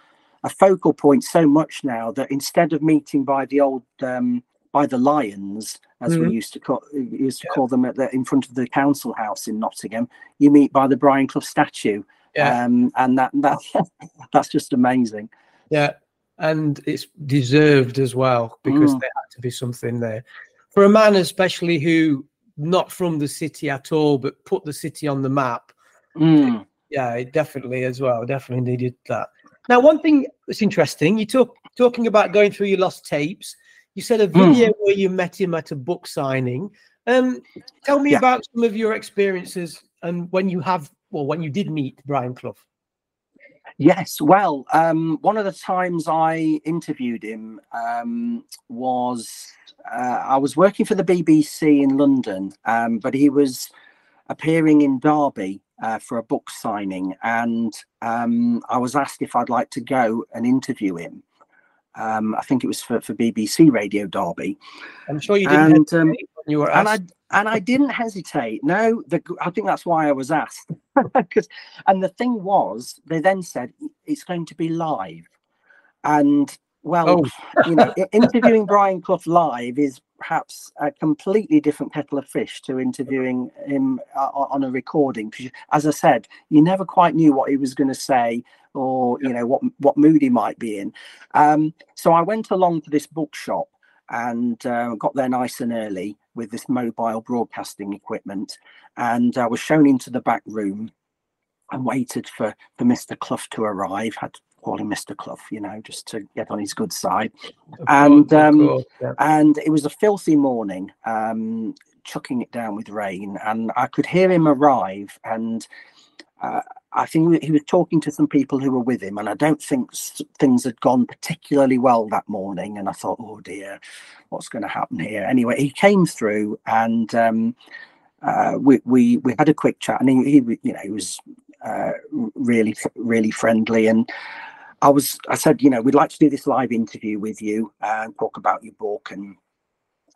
a focal point so much now that instead of meeting by the old um, by the lions as mm-hmm. we used to call used to yeah. call them at the, in front of the council house in Nottingham you meet by the Brian Clough statue yeah. um, and that that that's just amazing yeah and it's deserved as well because mm. there had to be something there for a man especially who not from the city at all, but put the city on the map. Mm. Yeah, definitely as well. Definitely needed that. Now, one thing that's interesting, you talk talking about going through your lost tapes. You said a video mm. where you met him at a book signing. Um, tell me yeah. about some of your experiences and when you have, well, when you did meet Brian Clough. Yes, well, um, one of the times I interviewed him um, was uh, I was working for the BBC in London, um, but he was appearing in Derby uh, for a book signing, and um, I was asked if I'd like to go and interview him. Um, I think it was for, for BBC Radio Derby. I'm sure you didn't. And, um, you were asked. And I, and I didn't hesitate. No, the, I think that's why I was asked. Because, and the thing was, they then said it's going to be live, and well, oh. you know, interviewing Brian Clough live is perhaps a completely different kettle of fish to interviewing him uh, on a recording. Because, as I said, you never quite knew what he was going to say or you know what what mood he might be in. Um, so I went along to this bookshop and uh, got there nice and early with this mobile broadcasting equipment, and I was shown into the back room and waited for for Mr. Clough to arrive. Had to call him Mr. Clough, you know, just to get on his good side. Of and um, yeah. and it was a filthy morning, um, chucking it down with rain, and I could hear him arrive, and uh, I think he was talking to some people who were with him, and I don't think things had gone particularly well that morning. And I thought, oh dear, what's going to happen here? Anyway, he came through, and um, uh, we we we had a quick chat, and he, he you know he was uh, really really friendly, and I was I said, you know, we'd like to do this live interview with you and talk about your book and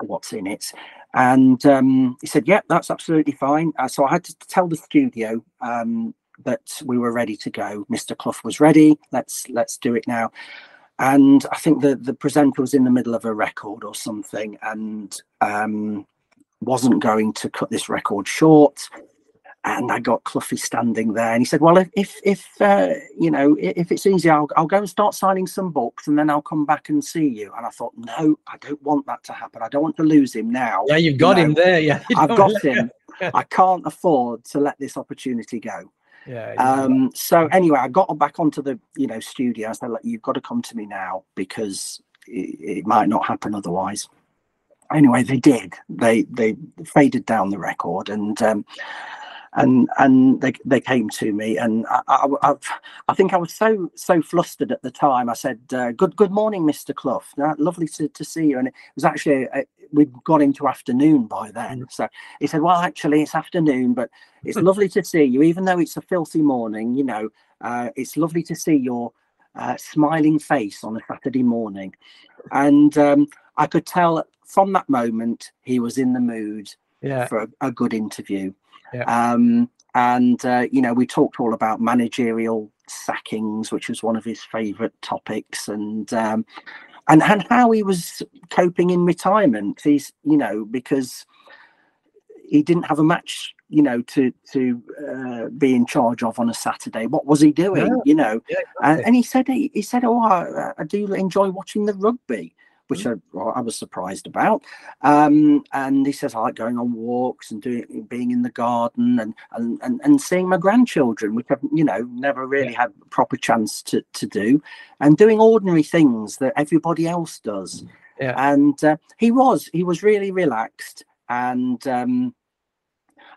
what's in it. And um, he said, yeah, that's absolutely fine. Uh, so I had to tell the studio um, that we were ready to go. Mr. Clough was ready. Let's let's do it now. And I think the the presenter was in the middle of a record or something, and um, wasn't going to cut this record short. And I got Cloughie standing there, and he said, "Well, if if, if uh, you know if it's easy, I'll I'll go and start signing some books, and then I'll come back and see you." And I thought, "No, I don't want that to happen. I don't want to lose him now." Yeah, you've got you know, him there. Yeah, I've got him. I can't afford to let this opportunity go. Yeah. Um, so anyway, I got back onto the you know studio. I said, like, "You've got to come to me now because it, it, might not happen otherwise." Anyway, they did. They they faded down the record, and um, and and they they came to me, and I, I, I, think I was so so flustered at the time. I said, uh, "Good good morning, Mister Clough. Uh, lovely to, to see you." And it was actually a, we'd got into afternoon by then. Mm. So he said, "Well, actually, it's afternoon, but it's lovely to see you, even though it's a filthy morning. You know, uh, it's lovely to see your uh, smiling face on a Saturday morning." And um, I could tell from that moment he was in the mood yeah. for a, a good interview. Yeah. Um, and uh, you know, we talked all about managerial sackings, which was one of his favourite topics, and um, and and how he was coping in retirement. He's you know because he didn't have a match you know to to uh, be in charge of on a saturday what was he doing yeah. you know yeah, exactly. and, and, he said he, he said oh I, I, do enjoy watching the rugby which I, well, I, was surprised about. Um, and he says I like going on walks and doing being in the garden and and and, and seeing my grandchildren, which I've you know never really had a proper chance to to do, and doing ordinary things that everybody else does. Yeah. And uh, he was he was really relaxed and. Um,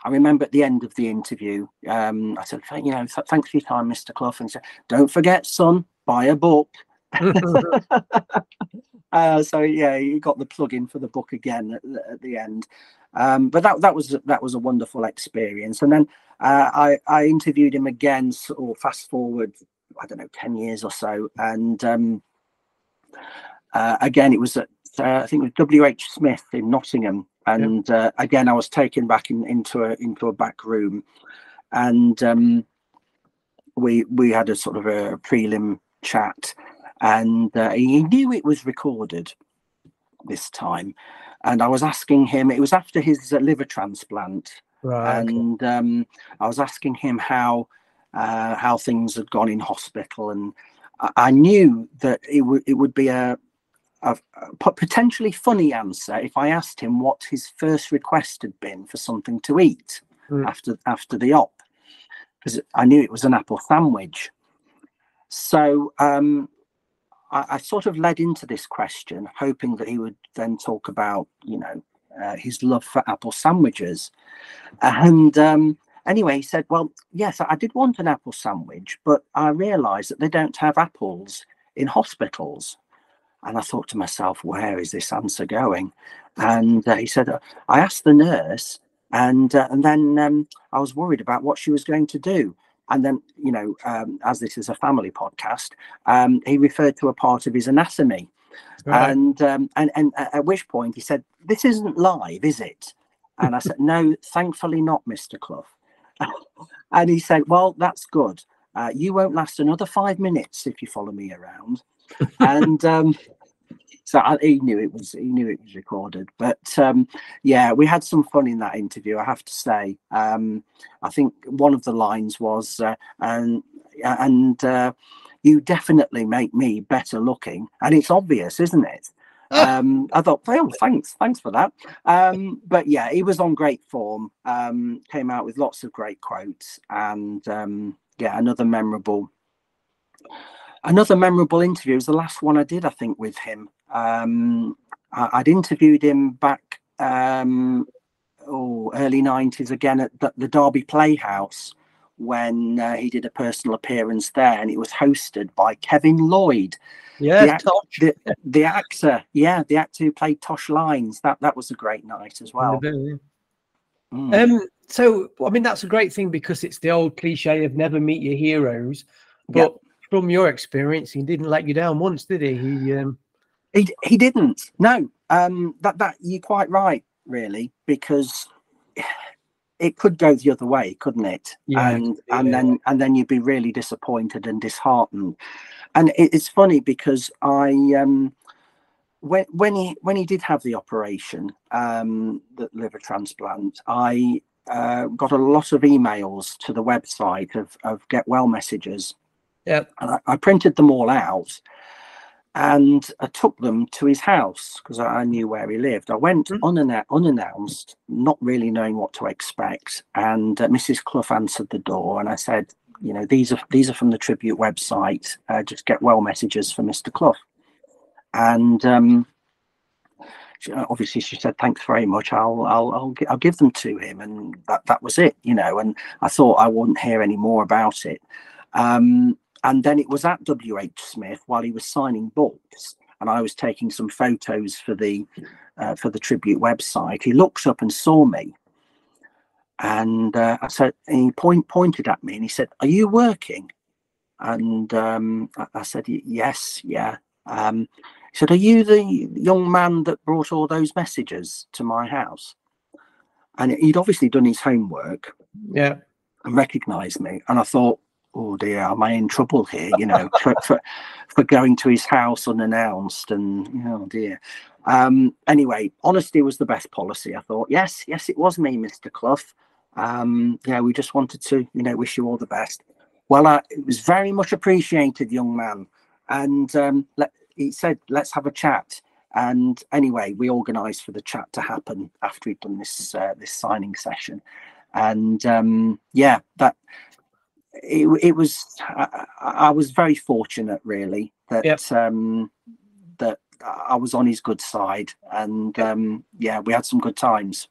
I remember at the end of the interview, um, I said, you know, th- thanks for your time, Mr. Clough. And he said, don't forget, son, buy a book. Uh, so yeah, you got the plug in for the book again at, at the end. Um, but that that was that was a wonderful experience. And then uh, I I interviewed him again, or fast forward, I don't know, ten years or so, and um, uh, again it was at uh, I think it was W H Smith in Nottingham, and uh, again I was taken back in, into a into a back room, and um, we we had a sort of a prelim chat and uh, he knew it was recorded this time. And I was asking him, it was after his uh, liver transplant, right, and okay. um, I was asking him how uh, how things had gone in hospital, and I, I knew that it would it would be a, a, a potentially funny answer if I asked him what his first request had been for something to eat mm. after after the op, because I knew it was an apple sandwich. So um, I, I, sort of led into this question, hoping that he would then talk about, you know, uh, his love for apple sandwiches. And um, anyway, he said, Well, yes, I did want an apple sandwich, but I realized that they don't have apples in hospitals. And I thought to myself, Where is this answer going? And uh, he said, I asked the nurse, and uh, and then um, I was worried about what she was going to do and then you know um, as this is a family podcast um, he referred to a part of his anatomy. Right. and, um, and and at which point he said this isn't live is it? And i said no thankfully not mr clough. And he said well that's good. Uh, you won't last another five minutes if you follow me around. And um, so I, he knew it was he knew it was recorded. But um, yeah, we had some fun in that interview. I have to say. Um, I think one of the lines was, uh, and and uh, you definitely make me better looking, and it's obvious, isn't it? um, I thought, oh, thanks, thanks for that. Um, but yeah, he was on great form. Um, came out with lots of great quotes, and um, yeah, another memorable another memorable interview was the last one I did, I think, with him. Um, I, would interviewed him back um, oh, early 90s again at the, the Derby Playhouse when uh, he did a personal appearance there, and it was hosted by Kevin Lloyd. Yeah, the, act- the, the, actor, yeah, the actor who played Tosh Lines. That that was a great night as well. Mm. Um, so I mean, that's a great thing because it's the old cliche of never meet your heroes. But yep. from your experience, he didn't let you down once, did he? He um... he, he didn't. No, um, that that you're quite right, really, because it could go the other way, couldn't it? Yeah, and yeah. and then and then you'd be really disappointed and disheartened. And it, it's funny because I um when when he when he did have the operation, um, the liver transplant, I uh, got a lot of emails to the website of of get well messages. Yeah, and I, I printed them all out and I took them to his house because I knew where he lived. I went mm. unannou- unannounced, not really knowing what to expect, and uh, Mrs. Clough answered the door, and I said, "You know, these are these are from the tribute website. Uh, just get well messages for Mr. Clough." And um, she, uh, obviously, she said, "Thanks very much. I'll I'll I'll, I'll give them to him," and that that was it, you know. And I thought I wouldn't hear any more about it. Um, and then it was at WH Smith while he was signing books, and I was taking some photos for the uh, for the tribute website. He looked up and saw me, and uh, I said, he point pointed at me and he said, "Are you working?" And um, I, I, said, "Yes, yeah." Um, he said, "Are you the young man that brought all those messages to my house?" And he'd obviously done his homework, yeah, and recognised me. And I thought, oh dear, am I in trouble here? You know, for, for, for going to his house unannounced, and oh dear. Um, anyway, honesty was the best policy. I thought, yes, yes, it was me, Mister Clough. Um, yeah, we just wanted to, you know, wish you all the best. Well, uh, it was very much appreciated, young man. And um, let, he said, let's have a chat. And anyway, we organised for the chat to happen after we'd done this uh, this signing session. And um, yeah, that it, it was I, I, was very fortunate really that yep. um, that I was on his good side and um, yeah we had some good times.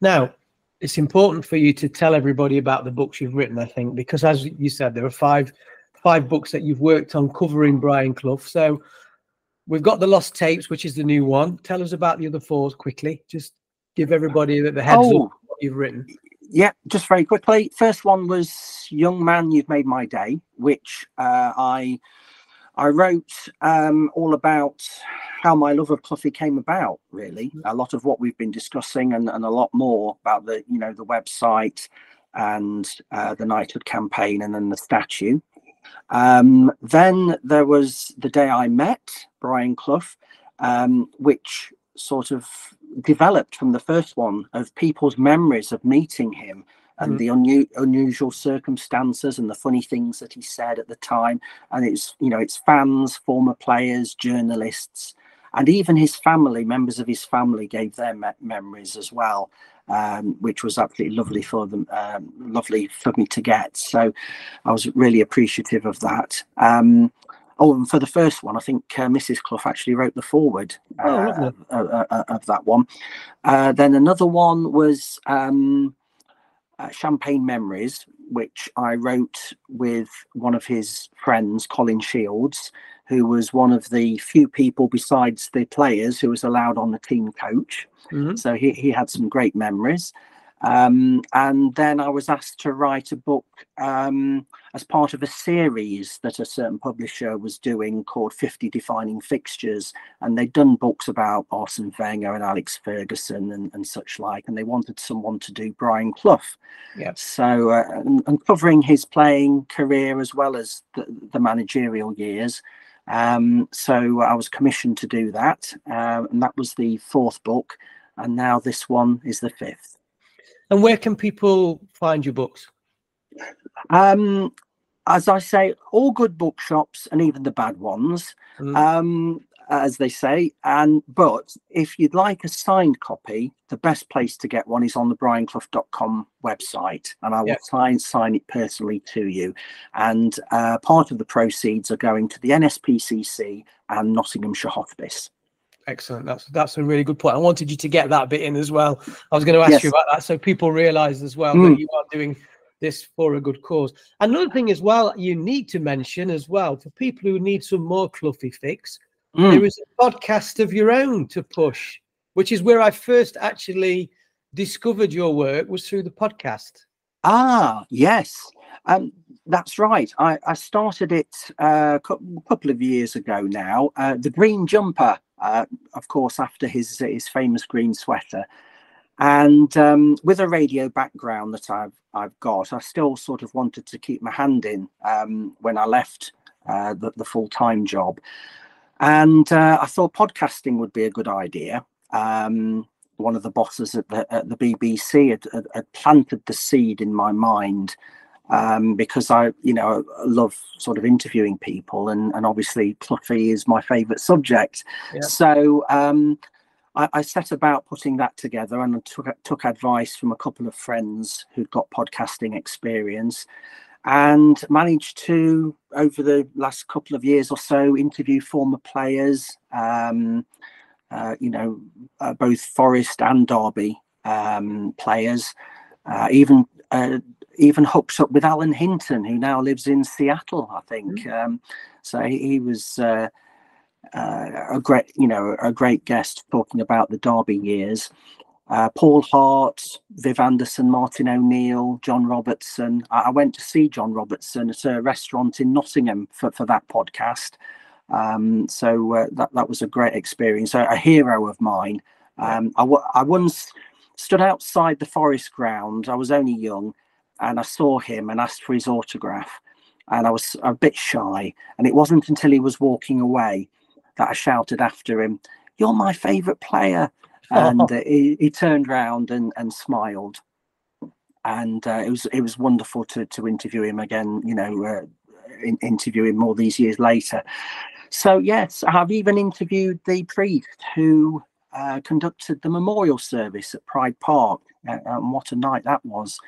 Now it's important for you to tell everybody about the books you've written I think because as you said there are five five books that you've worked on covering Brian Clough. So we've got the lost tapes which is the new one. Tell us about the other four quickly. Just give everybody the heads oh, up what you've written yeah, just very quickly. First one was "Young Man, You've Made My Day," which uh, I I wrote um, all about how my love of Cloughie came about. Really, a lot of what we've been discussing, and, and a lot more about the you know the website and uh, the knighthood campaign, and then the statue. Um, then there was the day I met Brian Clough, um, which sort of developed from the first one of people's memories of meeting him and mm. the unu- unusual circumstances and the funny things that he said at the time. And it's you know it's fans former players journalists and even his family members of his family gave their me- memories as well um, which was absolutely lovely for them um, lovely for me to get. So i was really appreciative of that. Um, Oh, and for the first one, I think uh, Mrs. Clough actually wrote the foreword oh, uh, uh, uh, of that one. Uh, then another one was um, uh, Champagne Memories, which I wrote with one of his friends, Colin Shields, who was one of the few people besides the players who was allowed on the team coach. Mm-hmm. So he, he had some great memories. Um, and then I was asked to write a book um, as part of a series that a certain publisher was doing called 50 Defining Fixtures. And they'd done books about Arsene Wenger and Alex Ferguson and, and such like. And they wanted someone to do Brian Clough. Yeah. So, uh, and, and, covering his playing career as well as the, the managerial years. Um, so I was commissioned to do that. Uh, and that was the fourth book. And now this one is the fifth. And where can people find your books? Um, as I say, all good bookshops and even the bad ones, mm. um, as they say. And but if you'd like a signed copy, the best place to get one is on the brianclough.com website, and I will yep. sign sign it personally to you. And uh, part of the proceeds are going to the NSPCC and Nottinghamshire Hospice. Excellent. That's that's a really good point. I wanted you to get that bit in as well. I was going to ask yes. you about that, so people realise as well mm. that you are doing this for a good cause. Another thing as well, you need to mention as well for people who need some more Cloughie fix, mm. there is a podcast of your own to push, which is where I first actually discovered your work was through the podcast. Ah, yes. Um, that's right. I, I started it uh, a couple of years ago now. Uh, the Green Jumper, uh, of course, after his his famous green sweater, and um, with a radio background that I've I've got, I still sort of wanted to keep my hand in um, when I left uh, the, the full time job, and uh, I thought podcasting would be a good idea. Um, one of the bosses at the, at the BBC had, had, had, planted the seed in my mind um, because I, you know, love sort of interviewing people, and and obviously Cloughie is my favourite subject. Yeah. So um, I, I, set about putting that together, and took took advice from a couple of friends who'd got podcasting experience, and managed to over the last couple of years or so interview former players. Um, uh, you know, uh, both Forest and Derby um, players, uh, even uh, even hooked up with Alan Hinton, who now lives in Seattle, I think. Mm. Um, so he, he was uh, a great, you know, a great guest talking about the Derby years. Paul Hart, Viv Anderson, Martin O'Neill, John Robertson. I, I went to see John Robertson at a restaurant in Nottingham for, for that podcast. Um, so uh, that that was a great experience. A, a hero of mine. Um, I, I once stood outside the forest ground. I was only young, and I saw him and asked for his autograph. And I was a bit shy. And it wasn't until he was walking away that I shouted after him, "You're my favourite player!" And uh, he, he, turned round and, and smiled. And uh, it was it was wonderful to to interview him again. You know, uh, in, interview him more these years later. So, yes, I've even interviewed the priest who uh, conducted the memorial service at Pride Park, and what a night that was.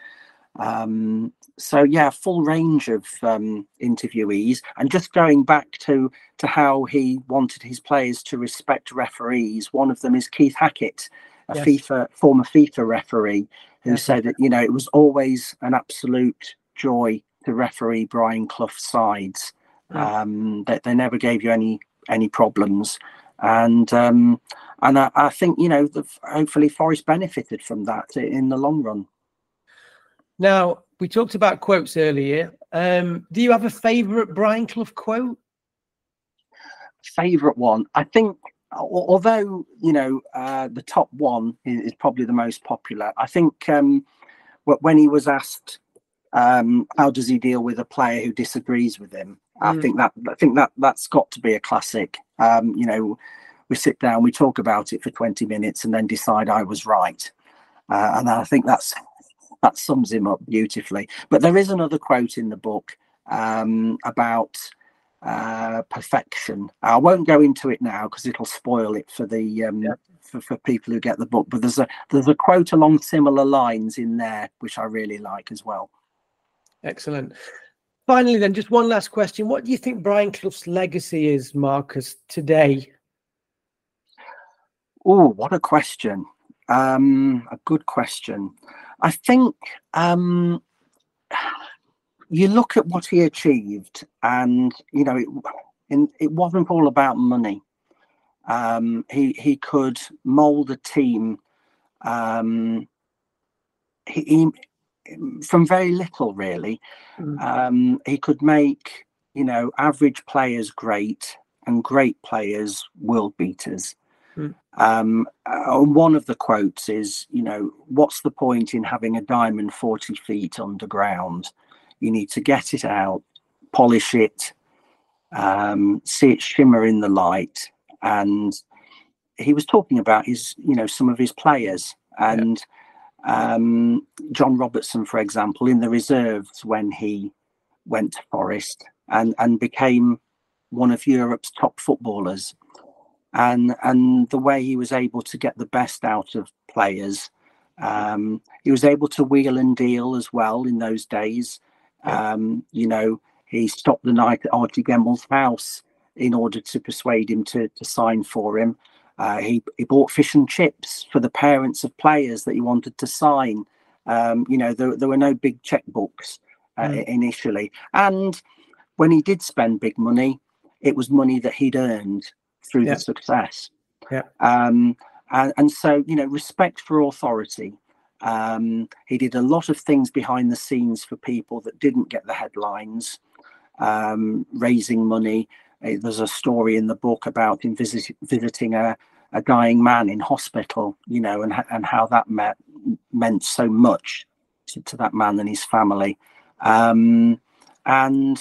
Um, so, yeah, full range of um, interviewees, and just going back to to how he wanted his players to respect referees. One of them is Keith Hackett, a yes. FIFA former FIFA referee, who yes. said that you know it was always an absolute joy to referee Brian Clough's sides um, that they, they never gave you any any problems, and um, and I, I, think you know the, hopefully Forest benefited from that in the long run. Now we talked about quotes earlier. Um, do you have a favourite Brian Clough quote? Favourite one, I think. Although you know uh, the top one is, is, probably the most popular, I think um, when he was asked um, how does he deal with a player who disagrees with him, I mm. think that I think that that's got to be a classic. Um, you know, we sit down, we talk about it for 20 minutes, and then decide I was right. Uh, and I think that's that sums him up beautifully. But there is another quote in the book um, about uh, perfection. I won't go into it now because it'll spoil it for the um, yeah. for, for people who get the book. But there's a there's a quote along similar lines in there which I really like as well. Excellent. Finally, then, just one last question. What do you think Brian Clough's legacy is, Marcus, today? Oh, what a question. Um, a good question. I think um, you look at what he achieved, and you know, it, in, it wasn't all about money. Um, he he could mold a team. Um, he, from very little really. Mm. Um, he could make you know average players great and great players world beaters. Um, uh, one of the quotes is, you know, what's the point in having a diamond 40 feet underground? You need to get it out, polish it, um, see it shimmer in the light. And he was talking about his, you know, some of his players. And yeah um, John Robertson, for example, in the reserves when he went to Forest and, and became one of Europe's top footballers. And, and the way he was able to get the best out of players. Um, he was able to wheel and deal as well in those days. Um, you know, he stopped the night at Archie Gemmill's house in order to persuade him to, to sign for him. Uh, he, he bought fish and chips for the parents of players that he wanted to sign Um, you know, there, there were no big checkbooks uh, mm. initially. And when he did spend big money, it was money that he'd earned through yeah. the success. Yeah. Um, and, and so, you know, respect for authority. Um, he did a lot of things behind the scenes for people that didn't get the headlines, um, raising money. There's a story in the book about him visit, visiting a, a dying man in hospital, you know, and, and how that met, meant so much to, to that man and his family. Um, and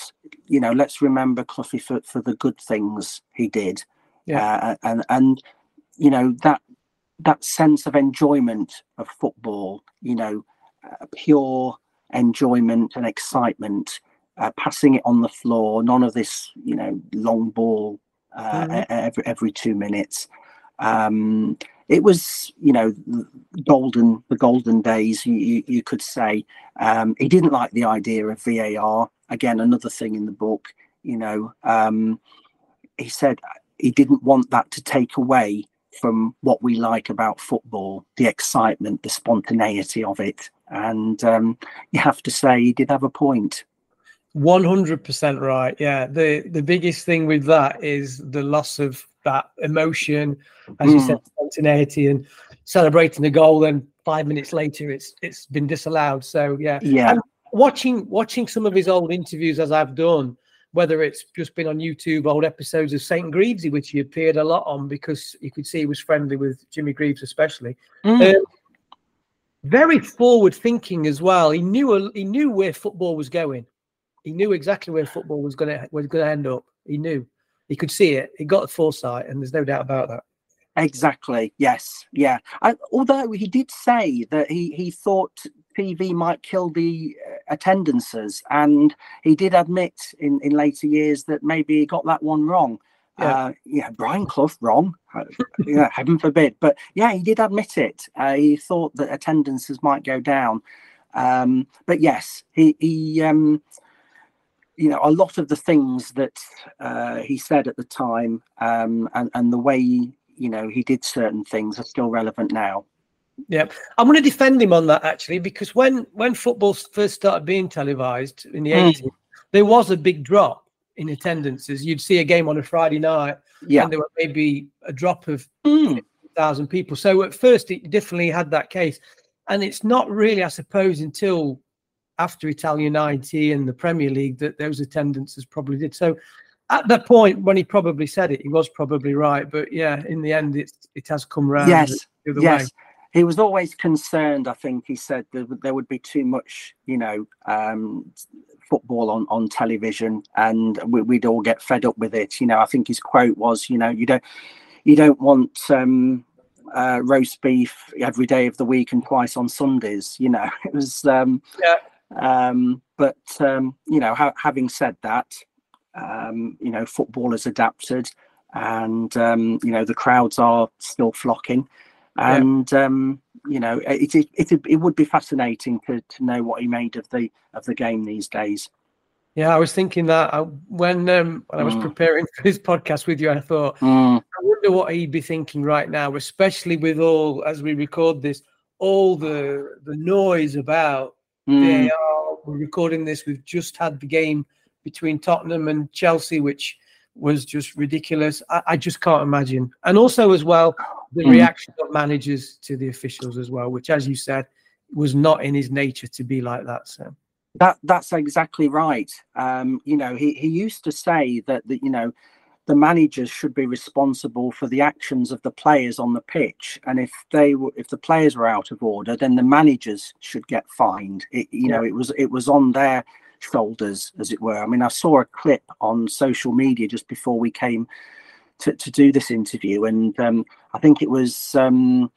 you know, let's remember Cloughie for, for the good things he did. Yeah. Uh, and and you know that that sense of enjoyment of football, you know, uh, pure enjoyment and excitement, uh, passing it on the floor, none of this, you know, long ball uh, mm-hmm. every every two minutes. Um, it was, you know, golden the golden days. You, you, you could say um, he didn't like the idea of VAR. Again, another thing in the book. You know, um, he said he didn't want that to take away from what we like about football, the excitement, the spontaneity of it. And um, you have to say he did have a point. 100% right. Yeah. The the biggest thing with that is the loss of that emotion, as mm. you said, mm. spontaneity and celebrating the goal. Then five minutes later, it's it's been disallowed. So yeah, yeah. And watching watching some of his old interviews as I've done, whether it's just been on YouTube, old episodes of St. Greavsie, which he appeared a lot on because you could see he was friendly with Jimmy Greaves, especially. Mm. Um, very forward thinking as well. He knew he knew where football was going. He knew exactly where football was going to was going to end up. He knew he could see it. He got the foresight, and there's no doubt about that. Exactly. Yes. Yeah. I, although he did say that he he thought TV might kill the attendances, and he did admit in in later years that maybe he got that one wrong. Yeah, uh, yeah Brian Clough wrong. Uh, yeah, heaven forbid. But yeah, he did admit it. Uh, he thought that attendances might go down. Um, but yes, he he um, you know a lot of the things that uh, he said at the time um, and and the way you know he did certain things are still relevant now yeah i'm going to defend him on that actually because when when football first started being televised in the mm. 80s there was a big drop in attendances you'd see a game on a friday night yeah and there were maybe a drop of mm. thousand people so at first it definitely had that case and it's not really i suppose until after Italia 90 and the Premier League that those attendances probably did. So at that point, when he probably said it, he was probably right. But yeah, in the end, it, it has come round. Yes. yes. Way. He was always concerned, I think he said that there would be too much, you know, um, football on, on television and we, would all get fed up with it. You know, I think his quote was, you know, you don't, you don't want, um, uh, roast beef every day of the week and twice on Sundays. You know, it was um, yeah. Um, but um, you know, ha- having said that, um, you know, football has adapted, and um, you know the crowds are still flocking, and yeah. um, you know, it, it, it it would be fascinating to to know what he made of the of the game these days. Yeah, I was thinking that I, uh, when um, when I was mm. preparing for this podcast with you, I thought, mm. I wonder what he'd be thinking right now, especially with all as we record this, all the the noise about Mm. VAR. We're recording this. We've just had the game between Tottenham and Chelsea, which was just ridiculous. I, I just can't imagine. And also, as well, the mm. reaction of managers to the officials as well, which, as you said, was not in his nature to be like that. So that that's exactly right. Um, you know, he he used to say that that you know the managers should be responsible for the actions of the players on the pitch and if they were if the players were out of order then the managers should get fined it, you yeah. know it was it was on their shoulders as it were i mean i saw a clip on social media just before we came to, to do this interview and um, i think it was um,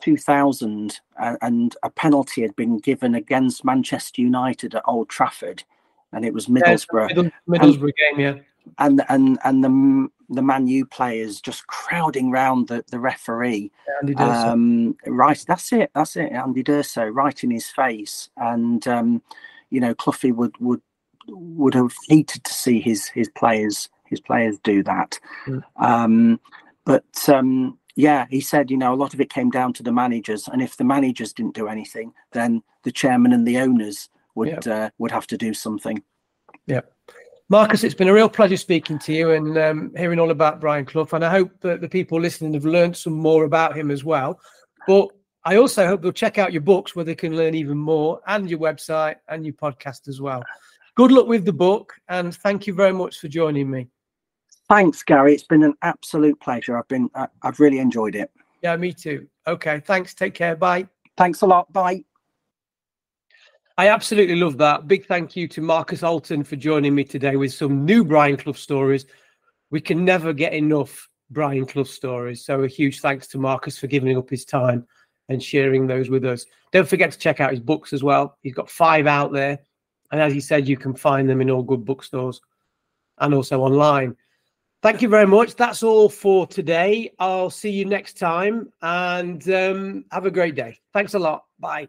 2000 and a penalty had been given against manchester united at old trafford and it was middlesbrough yeah, middlesbrough and, game yeah and and and the the Man U players just crowding round the, the referee. Andy Um, right, that's it, that's it. Andy D'Urso right in his face, and um, you know Cloughie would would would have hated to see his his players his players do that. Mm. Um, but um, yeah, he said, you know, a lot of it came down to the managers, and if the managers didn't do anything, then the chairman and the owners would Yep. uh, would have to do something. Yeah, Marcus, it's been a real pleasure speaking to you and um, hearing all about Brian Clough. And I hope that the people listening have learned some more about him as well. But I also hope they'll check out your books where they can learn even more and your website and your podcast as well. Good luck with the book and thank you very much for joining me. Thanks, Gary. It's been an absolute pleasure. I've been I, I've really enjoyed it. Yeah, me too. Okay, thanks. Take care. Bye. Thanks a lot. Bye. I absolutely love that. Big thank you to Marcus Alton for joining me today with some new Brian Clough stories. We can never get enough Brian Clough stories. So a huge thanks to Marcus for giving up his time and sharing those with us. Don't forget to check out his books as well. He's got five out there. And as he said, you can find them in all good bookstores and also online. Thank you very much. That's all for today. I'll see you next time and um, have a great day. Thanks a lot. Bye.